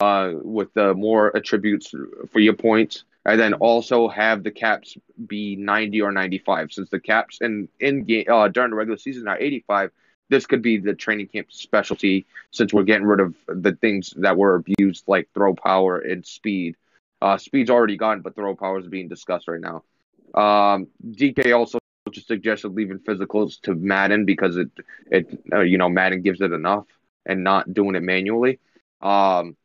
uh, with the more attributes for your points, and then also have the caps be ninety or ninety five. Since the caps in in game uh, during the regular season are eighty five, this could be the training camp specialty since we're getting rid of the things that were abused like throw power and speed. Uh, speed's already gone, but throw power is being discussed right now. Um, DK also just suggested leaving physicals to Madden because it it uh, you know Madden gives it enough and not doing it manually. Um,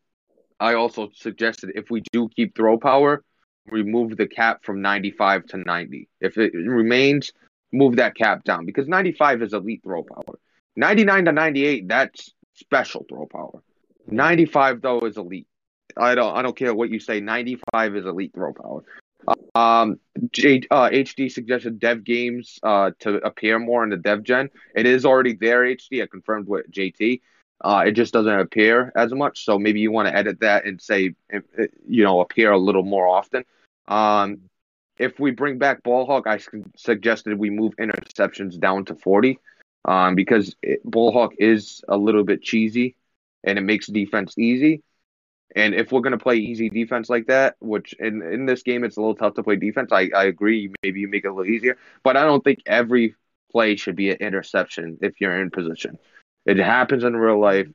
I also suggested if we do keep throw power, remove the cap from 95 to 90. If it remains, move that cap down because 95 is elite throw power. 99 to 98, that's special throw power. 95 though is elite. I don't I don't care what you say. 95 is elite throw power. Um, J, uh, HD suggested dev games uh, to appear more in the dev gen. It is already there. HD, I confirmed with JT. Uh, it just doesn't appear as much. So maybe you want to edit that and say, you know, appear a little more often. Um, if we bring back ball hawk, I suggested we move interceptions down to 40 um, because it, ball hawk is a little bit cheesy and it makes defense easy. And if we're gonna play easy defense like that, which in in this game it's a little tough to play defense, I, I agree. Maybe you make it a little easier, but I don't think every play should be an interception if you're in position. It happens in real life.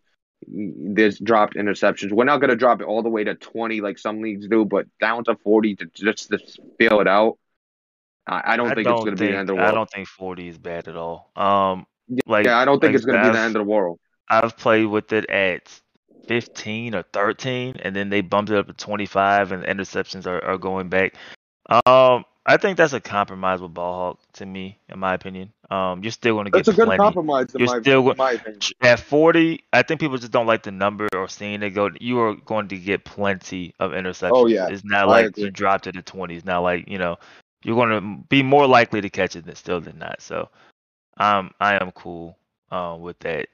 There's dropped interceptions. We're not gonna drop it all the way to 20 like some leagues do, but down to 40 to just to feel it out. I, I don't I think don't it's gonna be the end of the I don't think 40 is bad at all. Um, like yeah, I don't think like it's gonna be the end of the world. I've played with it at 15 or 13, and then they bumped it up to 25, and the interceptions are, are going back. Um, I think that's a compromise with ball hawk to me, in my opinion. Um, you're still going to get It's a good compromise in You're my, still go- in my opinion. At 40, I think people just don't like the number or seeing it go. You are going to get plenty of interceptions. Oh, yeah. It's not I like agree. you dropped to 20. It's not like, you know, you're going to be more likely to catch it than still than not. So, um, I am cool uh, with that.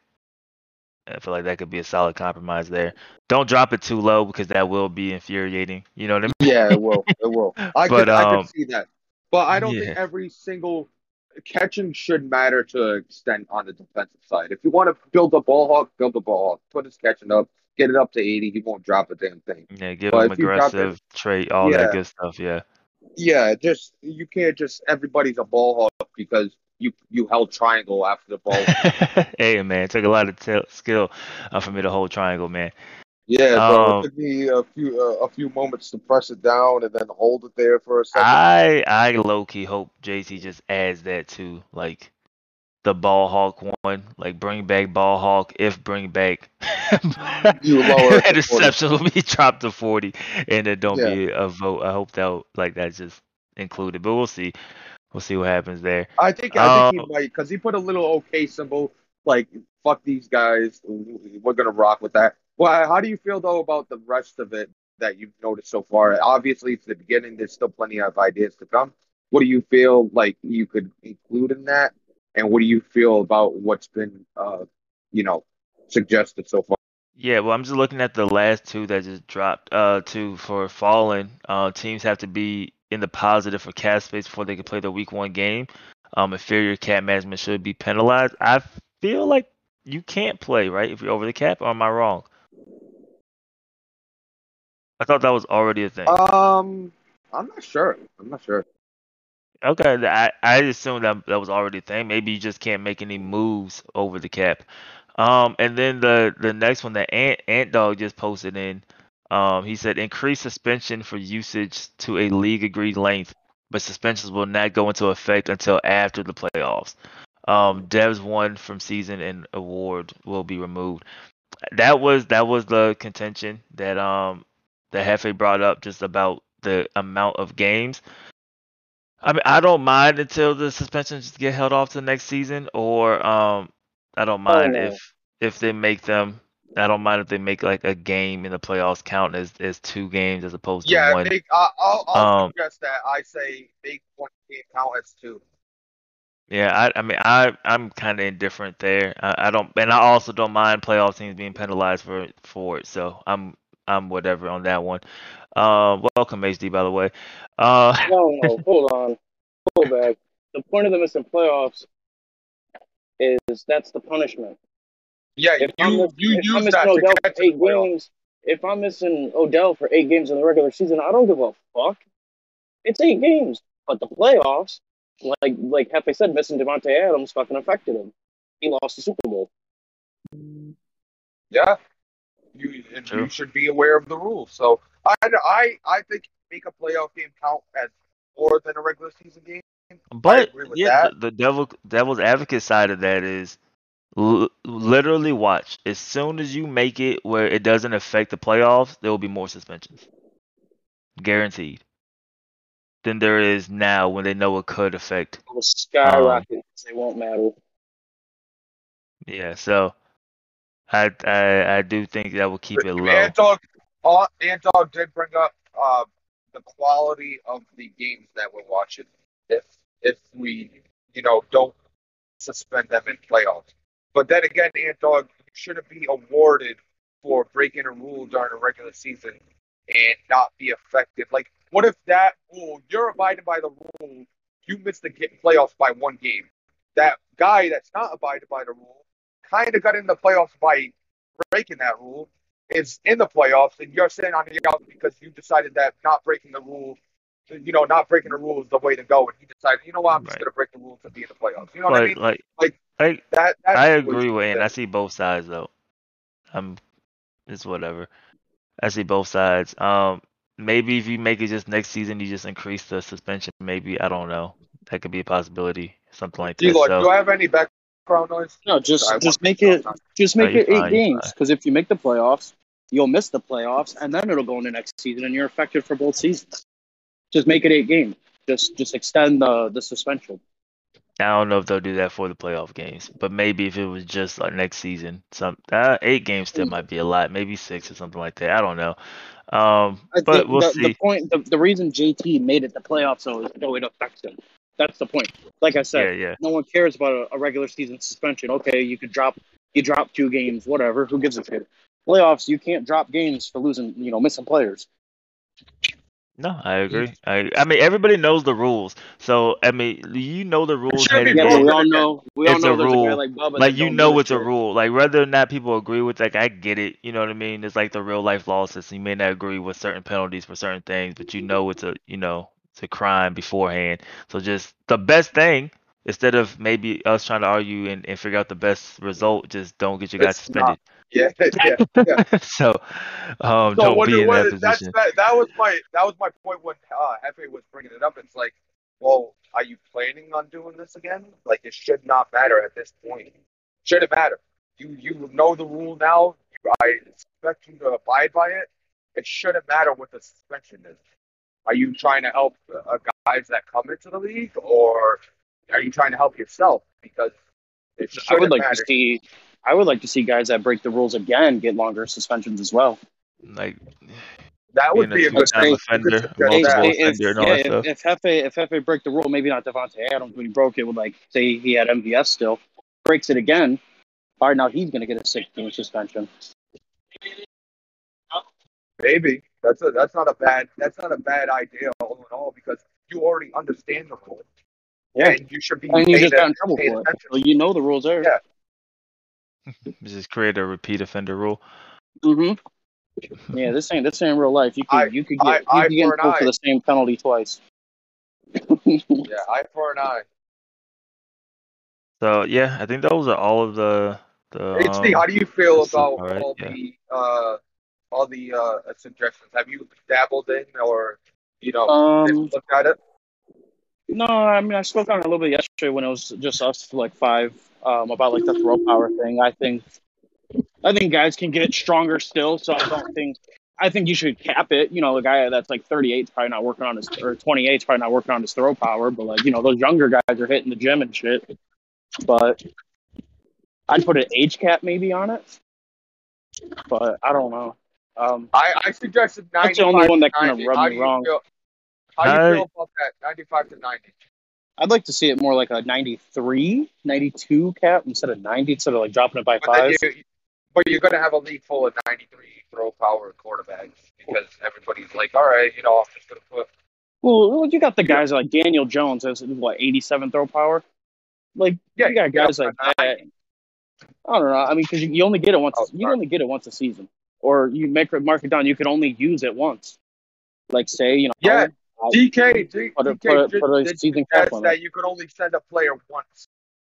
I feel like that could be a solid compromise there. Don't drop it too low because that will be infuriating. You know what I mean? Yeah, it will. It will. [laughs] I But, could, I um, could see that. But I don't yeah. think every single catching should matter to an extent on the defensive side. If you want to build a ball hawk, build a ball hawk. Put his catching up, get it up to 80. He won't drop a damn thing. Yeah, give But it- aggressive trait, all Yeah. that good stuff. Yeah. Yeah, just you can't just everybody's a ball hawk because you you held triangle after the ball. [laughs] hey man, it took a lot of t- skill uh, for me to hold triangle, man. Yeah, bro. Um, it took me a few uh, a few moments to press it down and then hold it there for a second. I I low key hope JT just adds that to like the ball hawk one, like bring back ball hawk if bring back [laughs] You lower it to 40. interceptions [laughs] will be dropped to forty, and it don't Yeah. be a vote. I hope that like that's just included, but we'll see. We'll see what happens there. I think I think Um, he might because he put a little okay symbol like fuck these guys. We're gonna rock with that. Well, how do you feel though about the rest of it that you've noticed so far? Obviously, it's the beginning. There's still plenty of ideas to come. What do you feel like you could include in that? And what do you feel about what's been, uh, you know, suggested so far? Yeah, well, I'm just looking at the last two that just dropped. Uh, two for Fallen. Uh, teams have to be in the positive for cap space before they can play the week one game. Um, inferior cap management should be penalized. I feel like you can't play right if you're over the cap. Or am I wrong? I thought that was already a thing. Um, I'm not sure. I'm not sure. Okay, I I assumed that that was already a thing. Maybe you just can't make any moves over the cap. Um, and then the the next one that Ant Ant Dog just posted in, um, he said increase suspension for usage to a league agreed length, but suspensions will not go into effect until after the playoffs. Um, devs one from season and award will be removed. That was that was the contention that um that Hefe brought up just about the amount of games. I mean, I don't mind until the suspensions get held off to next season, or um, I don't mind Oh. if if they make them. I don't mind if they make like a game in the playoffs count as as two games as opposed to Yeah, one. make, I I'll, I'll Um, suggest that. I say make one game count as two. Yeah, I, I mean, I, I'm kind of indifferent there. I, I don't, and I also don't mind playoff teams being penalized for for it. So I'm I'm whatever on that one. Uh, welcome HD by the way. Uh, No, no, [laughs] hold on. Hold back. The point of the missing playoffs is that's the punishment. Yeah, If I'm you miss- you if I'm use missing that Odell for to the eight playoffs. games, if I'm missing Odell for eight games in the regular season, I don't give a fuck. It's eight games, but the playoffs, like like Hefe said, missing Davante Adams fucking affected him. He lost the Super Bowl. Yeah, you and True. you should be aware of the rules. So I I I think make a playoff game count as more than a regular season game. But yeah, that. the, the devil devil's advocate side of that is l- literally watch. As soon as you make it where it doesn't affect the playoffs, there will be more suspensions, guaranteed. Than there is now when they know it could affect. It will skyrocket. 'cause they won't matter. Yeah, so I I I do think that will keep it low. Ant Dog, uh, Ant Dog did bring up uh, the quality of the games that we're watching. If if we you know don't suspend them in playoffs, but then again, Ant Dog you shouldn't be awarded for breaking a rule during a regular season and not be affected. Like, what if that rule you're abiding by the rule, you missed the playoffs by one game? That guy that's not abiding by the rule kind of got in the playoffs by breaking that rule is in the playoffs, and you're sitting on the out because you decided that not breaking the rule, you know, not breaking the rule is the way to go, and you decided, you know what, I'm just Right. gonna break the rule to be in the playoffs. You know what I mean? like Like, like That, that I agree with, and I see both sides though. I'm, it's whatever. I see both sides. Um, maybe if you make it just next season, you just increase the suspension. Maybe I don't know. That could be a possibility. Something like that. So do I have any background noise? No, just I just make it just make you're it eight fine, games. Because if you make the playoffs, you'll miss the playoffs, and then it'll go into next season, and you're affected for both seasons. Just make it eight games. Just just extend the the suspension. I don't know if they'll do that for the playoff games, but maybe if it was just like next season, some uh, eight games still might be a lot. Maybe six or something like that. I don't know. Um, I but we'll the, see. the point the, the reason JT made it the playoffs so is so it affects him. That's the point. Like I yeah, said, yeah. no one cares about a, a regular season suspension. Okay, you could drop you drop two games, whatever. Who gives a shit? Playoffs, you can't drop games for losing, you know, missing players. No, I agree. I I mean everybody knows the rules. So I mean you know the rules should be headed Yeah, in. we all know we all It's a know there's a guy rule. like like you know give a it's a shit. rule. Like whether or not people agree with like I get it, you know what I mean? It's like the real life law system. You may not agree with certain penalties for certain things, but you know it's a you know, it's a crime beforehand. So just the best thing, instead of maybe us trying to argue and, and figure out the best result, just don't get your guys It's suspended. [laughs] Yeah, yeah, yeah. [laughs] so um So don't what, be in what, that that's position. that, that was my that was my point when uh, Hefe was bringing it up. It's like, well, are you planning on doing this again? Like, it should not matter at this point. Shouldn't matter. You you know the rule now. I expect you to abide by it. It shouldn't matter what the suspension is. Are you trying to help uh, guys that come into the league, or are you trying to help yourself? Because it I would like matter. to see I would like to see guys that break the rules again get longer suspensions as well. Like that would be a a good two-time thing. offender, You could suggest Hey, multiple that. if, and all yeah, if, if Hefe if Hefe break the rule, maybe not Davante Adams when he broke it with like say he had MVS still, breaks it again. All right, now he's gonna get a six game suspension. Maybe that's a that's not a bad that's not a bad idea all in all because you already understand the rule. Yeah. and you should be. And you just got in trouble for it. attention. So you know the rules are. Yeah. Just create a repeat offender rule. Mm-hmm. [laughs] Yeah, this ain't this ain't real life. You could Eye- you could eye- get you eye could get in for for the same penalty twice. [laughs] Yeah, eye for an eye. So yeah, I think those are all of the the. HD, um, how do you feel about all right, all yeah. the uh, all the uh, suggestions? Have you dabbled in or you know um, looked at it? no, I mean I spoke on it a little bit yesterday when it was just us for like five um, about like the throw power thing. I think I think guys can get stronger still, so I don't think I think you should cap it. You know, the guy that's like 38 is probably not working on his or 28 is probably not working on his throw power, but like you know those younger guys are hitting the gym and shit. But I'd put an age cap maybe on it, but I don't know. Um, I, I suggested ninety-five. That's the only one that kinda rubbed me wrong. Feel, how do you feel about that? Ninety-five to ninety. I'd like to see it more like a 93, 92 cap instead of 90, instead of like dropping it by But five. you, But you're going to have a league full of 93 throw power quarterbacks because everybody's like, all right, you know, I'm just going to put. Well, you got the guys like Daniel Jones has what 87 throw power. Like Yeah, you got guys yeah, like but that. I don't know. I mean, because you, you only get it once. Oh, you only get it once a season, or you make it mark it down. You can only use it once. Like say, you know, Yeah, DK, DK put did- put did season that you could only send a player once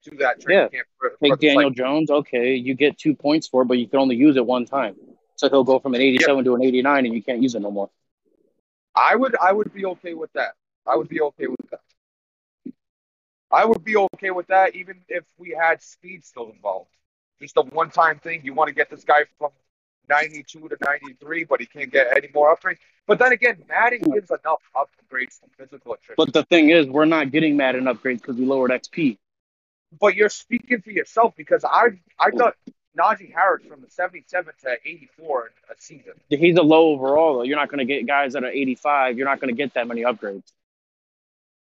to that training camp. For, for take the Daniel. Jones. Okay, you get two points for, it, but you can only use it one time. So he'll go from an 87 to an 89, and you can't use it no more. I would I would be okay with that. I would be okay with that. I would be okay with that even if we had speed still involved. Just a one time thing. You want to get this guy from 92 to 93, but he can't get any more upgrades. But then again, Madden gives enough upgrades from physical attrition. But the thing is, we're not getting Madden upgrades because we lowered XP. But you're speaking for yourself because I I oh. thought Najee Harris from the 77 to 84 a season. He's a low overall though. You're not going to get guys that are 85. You're not going to get that many upgrades.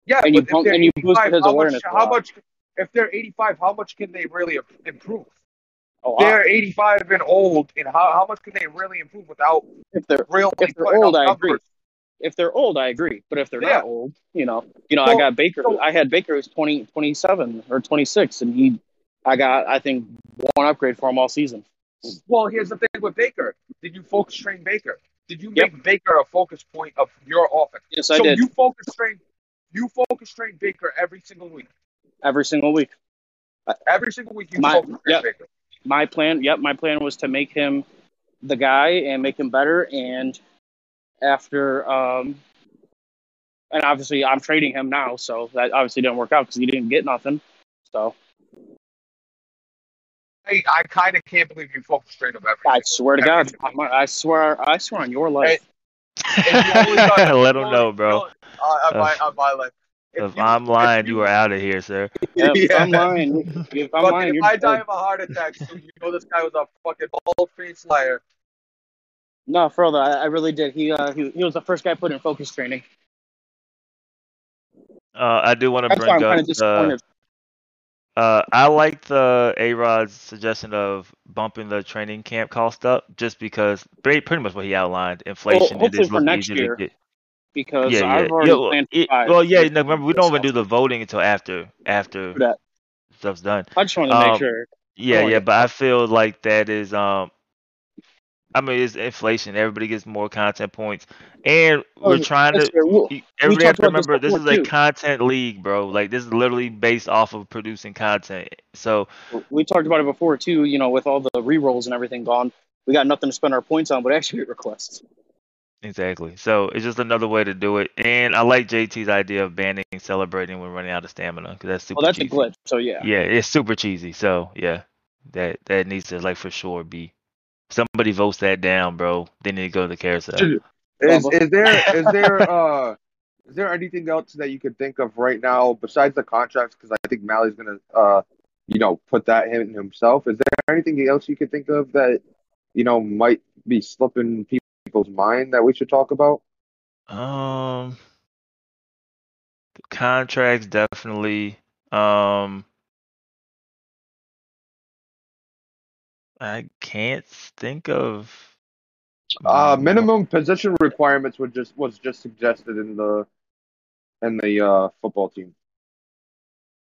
Yeah, And you pump- and you boosted his how awareness much, how much? If they're 85, how much can they really improve? Oh, They're 85 and old, and how, how much can they really improve without if they're really If they're old, I agree. if they're old, I agree. But if they're Yeah. not old, you know, you know, I got Baker. so- I had Baker who's 20, 27 or 26, and he, I got, I think, one upgrade for him all season. Well, here's the thing with Baker. Did you focus train Baker? Did you Yep. make Baker a focus point of your offense? Yes, I so did you focus train, you focus train Baker every single week. every single week. Every single week you My- focus train yep. Baker. My plan, yep, my plan was to make him the guy and make him better. And after, um, and obviously, I'm trading him now, so that obviously didn't work out because he didn't get nothing. So I, I kind of can't believe you focus train him every. I swear to God, single. I swear, I swear on your life. If you only [laughs] Let you him know, bro. Uh, on my on my life. If If I'm lying, you- you are out of here, sir. Yep, if I'm lying, if I'm Fucking lying, if I die dead. of a heart attack, so you know this guy was a fucking bald faced liar. No, further, I, I really did. He, uh, he he was the first guy put in focus training. Uh, I do want to That's why I'm bring up. Uh, uh, I like the A Rod's suggestion of bumping the training camp cost up, just because pretty, pretty much what he outlined. Inflation, it hopefully is for next easier year, to get. Because Yeah, yeah. I've already Yeah, well, planned it- well, yeah. No, remember, we don't even do the voting until after after that. stuff's done. I just want to make Um, sure. Yeah, yeah, but I feel like that is um I mean it's inflation. Everybody gets more content points. And Oh, we're trying to. You- everybody have to remember this is a too. content league, bro. Like this is literally based off of producing content. So We talked about it before too. You know, with all the re rolls and everything gone, we got nothing to spend our points on, but actually requests. Exactly. So it's just another way to do it. And I like JT's idea of banning celebrating when running out of stamina because that's super Well, that's cheesy. a glitch. So yeah. Yeah, it's super cheesy. So yeah, that that needs to like for sure be. Somebody votes that down, bro. They need to go to the carousel. Is is there [laughs] is there uh is there anything else that you could think of right now besides the contracts? Because I think Mally's gonna uh you know put that in himself. Is there anything else you could think of that you know might be slipping people's mind that we should talk about? Um, the contracts definitely. Um, I can't think of. Uh, minimum position requirements were just was just suggested in the in the uh football team.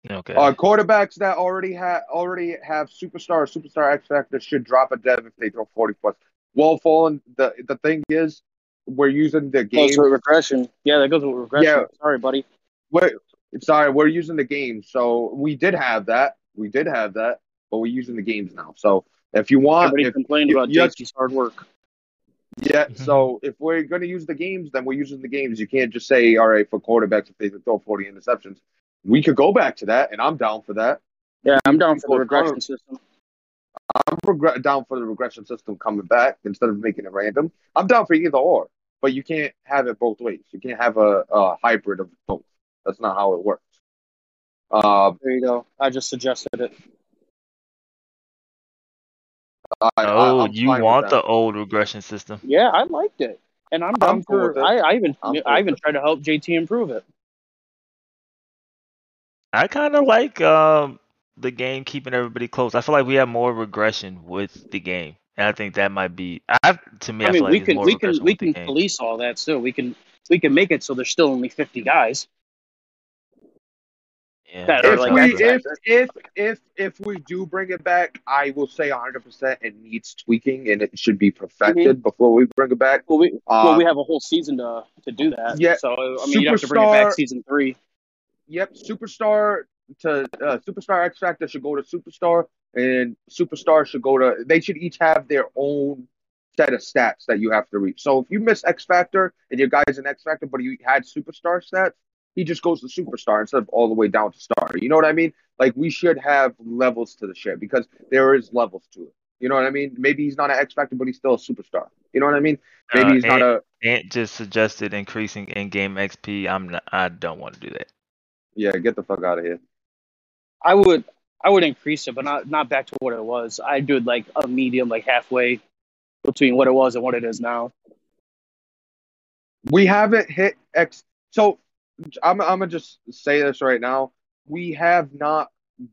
Okay. Uh, quarterbacks that already have already have superstar or superstar X factor should drop a dev if they throw forty plus. Well, fallen. The the thing is, we're using the game. Goes with regression. Yeah, that goes with regression. Yeah. Sorry, buddy. We're, sorry, we're using the game. So we did have that. We did have that, but we're using the games now. So if you want, Everybody if, complained you- about you- JT's hard work. yeah. Mhm. So if we're going to use the games, then we're using the games. You can't just say, all right, for quarterbacks if they throw forty interceptions. We could go back to that, and I'm down for that. Yeah, I'm down for the regression system. I'm regret down for the regression system coming back instead of making it random. I'm down for either or, but you can't have it both ways. You can't have a, a hybrid of both. That's not how it works. Um, There you go. I just suggested it. I, I, oh, I'm you want the old regression system? Yeah, I liked it, and I'm down I'm cool for. with. I, I even I'm cool I even it. tried to help JT improve it. I kind of like um the game keeping everybody close. I feel like we have more regression with the game, and I think that might be. I to me, I, I mean, like we it's can more we can we with the can police all that still. We can we can make it so there's still only 50 guys. Yeah, If like we if if if if we do bring it back, I will say 100 percent it needs tweaking and it should be perfected before we bring it back. Well, we well Um, we have a whole season to to do that. yeah, So I mean, you have to bring it back Superstar- season three. Yep, superstar to uh, superstar X Factor should go to superstar, and superstar should go to. They should each have their own set of stats that you have to reach. So if you miss X Factor and your guy's an X Factor, but you had superstar stats, he just goes to superstar instead of all the way down to star. You know what I mean? Like we should have levels to the shit because there is levels to it. You know what I mean? Maybe he's not an X Factor, but he's still a superstar. You know what I mean? Maybe Uh, he's not a. Ant just suggested increasing in-game XP. I'm not. I don't want to do that. Yeah, get the fuck out of here. I would I would increase it, but not not back to what it was. I'd do like a medium, like halfway between what it was and what it is now. we haven't hit X. So I'm I'm gonna just say this right now. We have not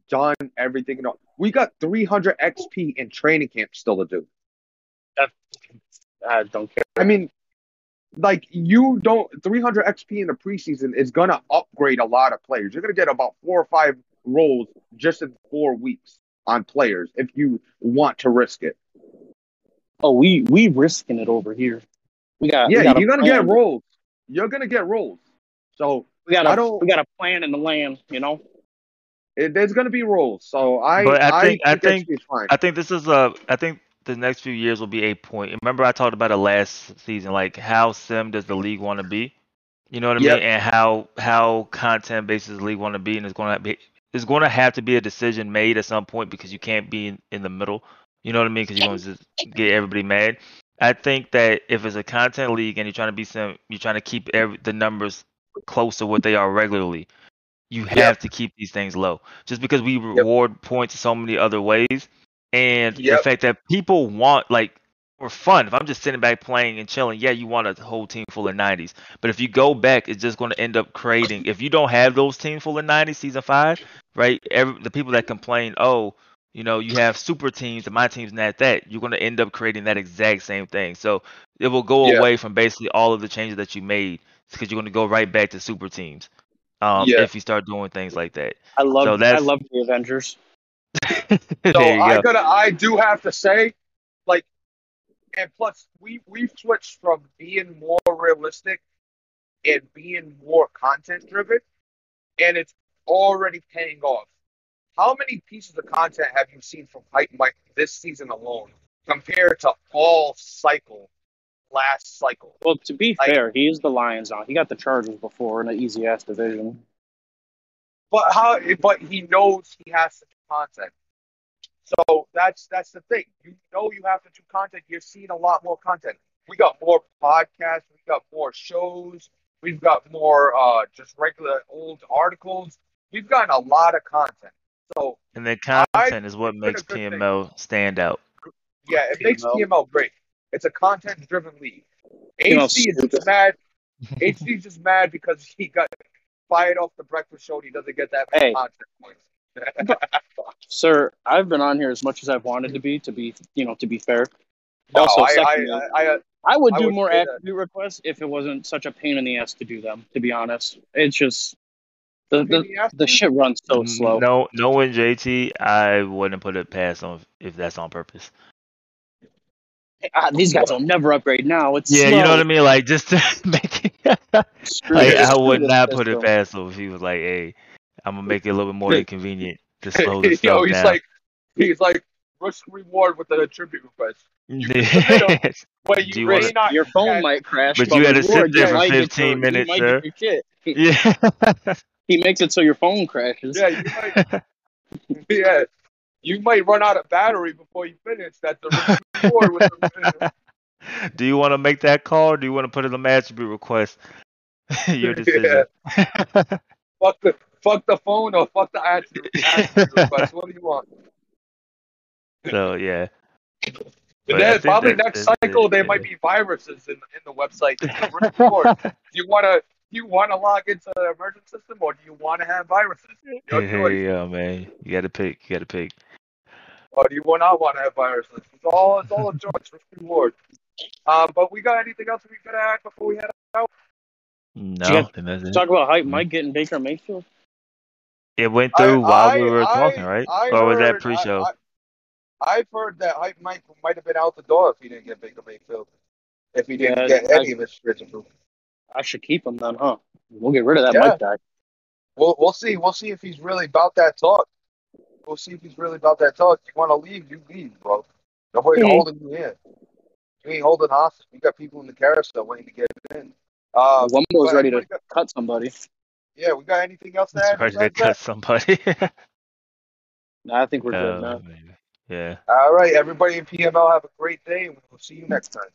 done everything. No, we got 300 XP in training camp still to do. I don't care. I mean, like you don't 300 XP in the preseason is gonna upgrade a lot of players. You're gonna get about four or five rolls just in four weeks on players if you want to risk it. Oh, we we risking it over here. We got we Yeah, got you're gonna get plan. rolls. You're gonna get rolls. So We got I a don't- we got a plan in the land. You know. it, there's gonna be rolls. So I But I think- I think- XP is fine. I think this is a. I think the next few years will be a point. Remember, I talked about it last season. Like, how sim does the league want to be? You know what I Yep. mean? And how how content based does the league want to be? And it's going to be it's going to have to be a decision made at some point because you can't be in, in the middle. You know what I mean? Because you're going to just get everybody mad. I think that if it's a content league and you're trying to be some, you're trying to keep every, the numbers close to what they are regularly. You have Yep. to keep these things low, just because we reward points so many other ways, and the fact that people want like for fun. If I'm just sitting back playing and chilling, yeah, you want a whole team full of 90s. But if you go back, it's just going to end up creating. If you don't have those teams full of 90s, season five, right? Every the people that complain, oh, you know, you have super teams and my team's not that. You're going to end up creating that exact same thing. So it will go Yeah. away from basically all of the changes that you made because you're going to go right back to super teams. Um, Yeah. if you start doing things like that. I love So I love the Avengers. [laughs] So I go. gotta, I do have to say, like, and plus we we've switched from being more realistic and being more content driven, and it's already paying off. How many pieces of content have you seen from Hype Mike this season alone compared to all cycle last cycle? Well, to be Like- fair, he is the Lions now. He got the Chargers before in an easy ass division. But how? But he knows he has to do content. So that's that's the thing. You know you have to do content. You're seeing a lot more content. We got more podcasts. We got more shows. We've got more uh, just regular old articles. We've gotten a lot of content. So And the I- content is what makes good thing. Stand out. yeah, it makes PML. PML great. It's a content driven league. PML HD is just mad. HD is just mad because he got fired off the breakfast show and he doesn't get that many Hey. content points. Sir, I've been on here as much as I've wanted to be. To be, you know, to be fair. No, Also, I, secondly, I, I, I, I would I do would more say that. attribute requests if it wasn't such a pain in the ass to do them. To be honest, it's just the the, the ass the to shit runs so slow. No, knowing JT, I wouldn't put it past him if that's on purpose. Ah, these guys will never upgrade now. It's Yeah, slow. you know what I mean. Like just [laughs] to make it. Like, I would not put it system. past him if he was like, "Hey, I'm gonna make it a little bit more inconvenient to slow [laughs] this Yo, stuff he's down." like, he's like, risk reward with an attribute request. Yes. [laughs] [laughs] But you, Do you may wanna- not. Your phone have- might crash, But you had to sit there for 15 minutes, sir. get your shit. He, yeah. he makes it so your phone crashes. Yeah, you might. yeah, you might run out of battery before you finish. That's the reward with the. do you want to make that call or do you want to put in an attribute request? Your decision. Fuck the fuck the phone or fuck the attribute, [laughs] attribute request. What do you want? so yeah. But then probably that- next that's it, cycle there yeah. might be viruses in in the website. It's the risk reward. [laughs] Do you want to? you want to log into the emergent system or do you want to have viruses? Your choice. yeah, man. You gotta pick. You gotta pick. Or do you not want to have viruses? It's all it's all a choice, risk reward. Um, but we got anything else we could add before we head out? No, Yeah. then that's it. Talk about hype. Mike getting Baker Mayfield. It went I- through while I- we were I- talking, right? I or was that pre-show? I, have heard that Hype Mike might have been out the door if he didn't get Baker Mayfield. If he didn't Yeah, get I- any of his trades approved. I should keep him then, huh? We'll get rid of that Yeah. Mike guy. We'll we'll see. We'll see if he's really about that talk. We'll see if he's really about that talk. You want to leave, you leave, bro. Nobody's Mhm. holding you in. You ain't holding hostage. We got people in the carousel waiting to get in. Uh, One was ready to got- cut somebody. Yeah, we got anything else to It's add? hard to besides cut somebody. [laughs] Nah, I think we're good Oh, man. Yeah. All right, everybody in PML have a great day, and we'll see you next time.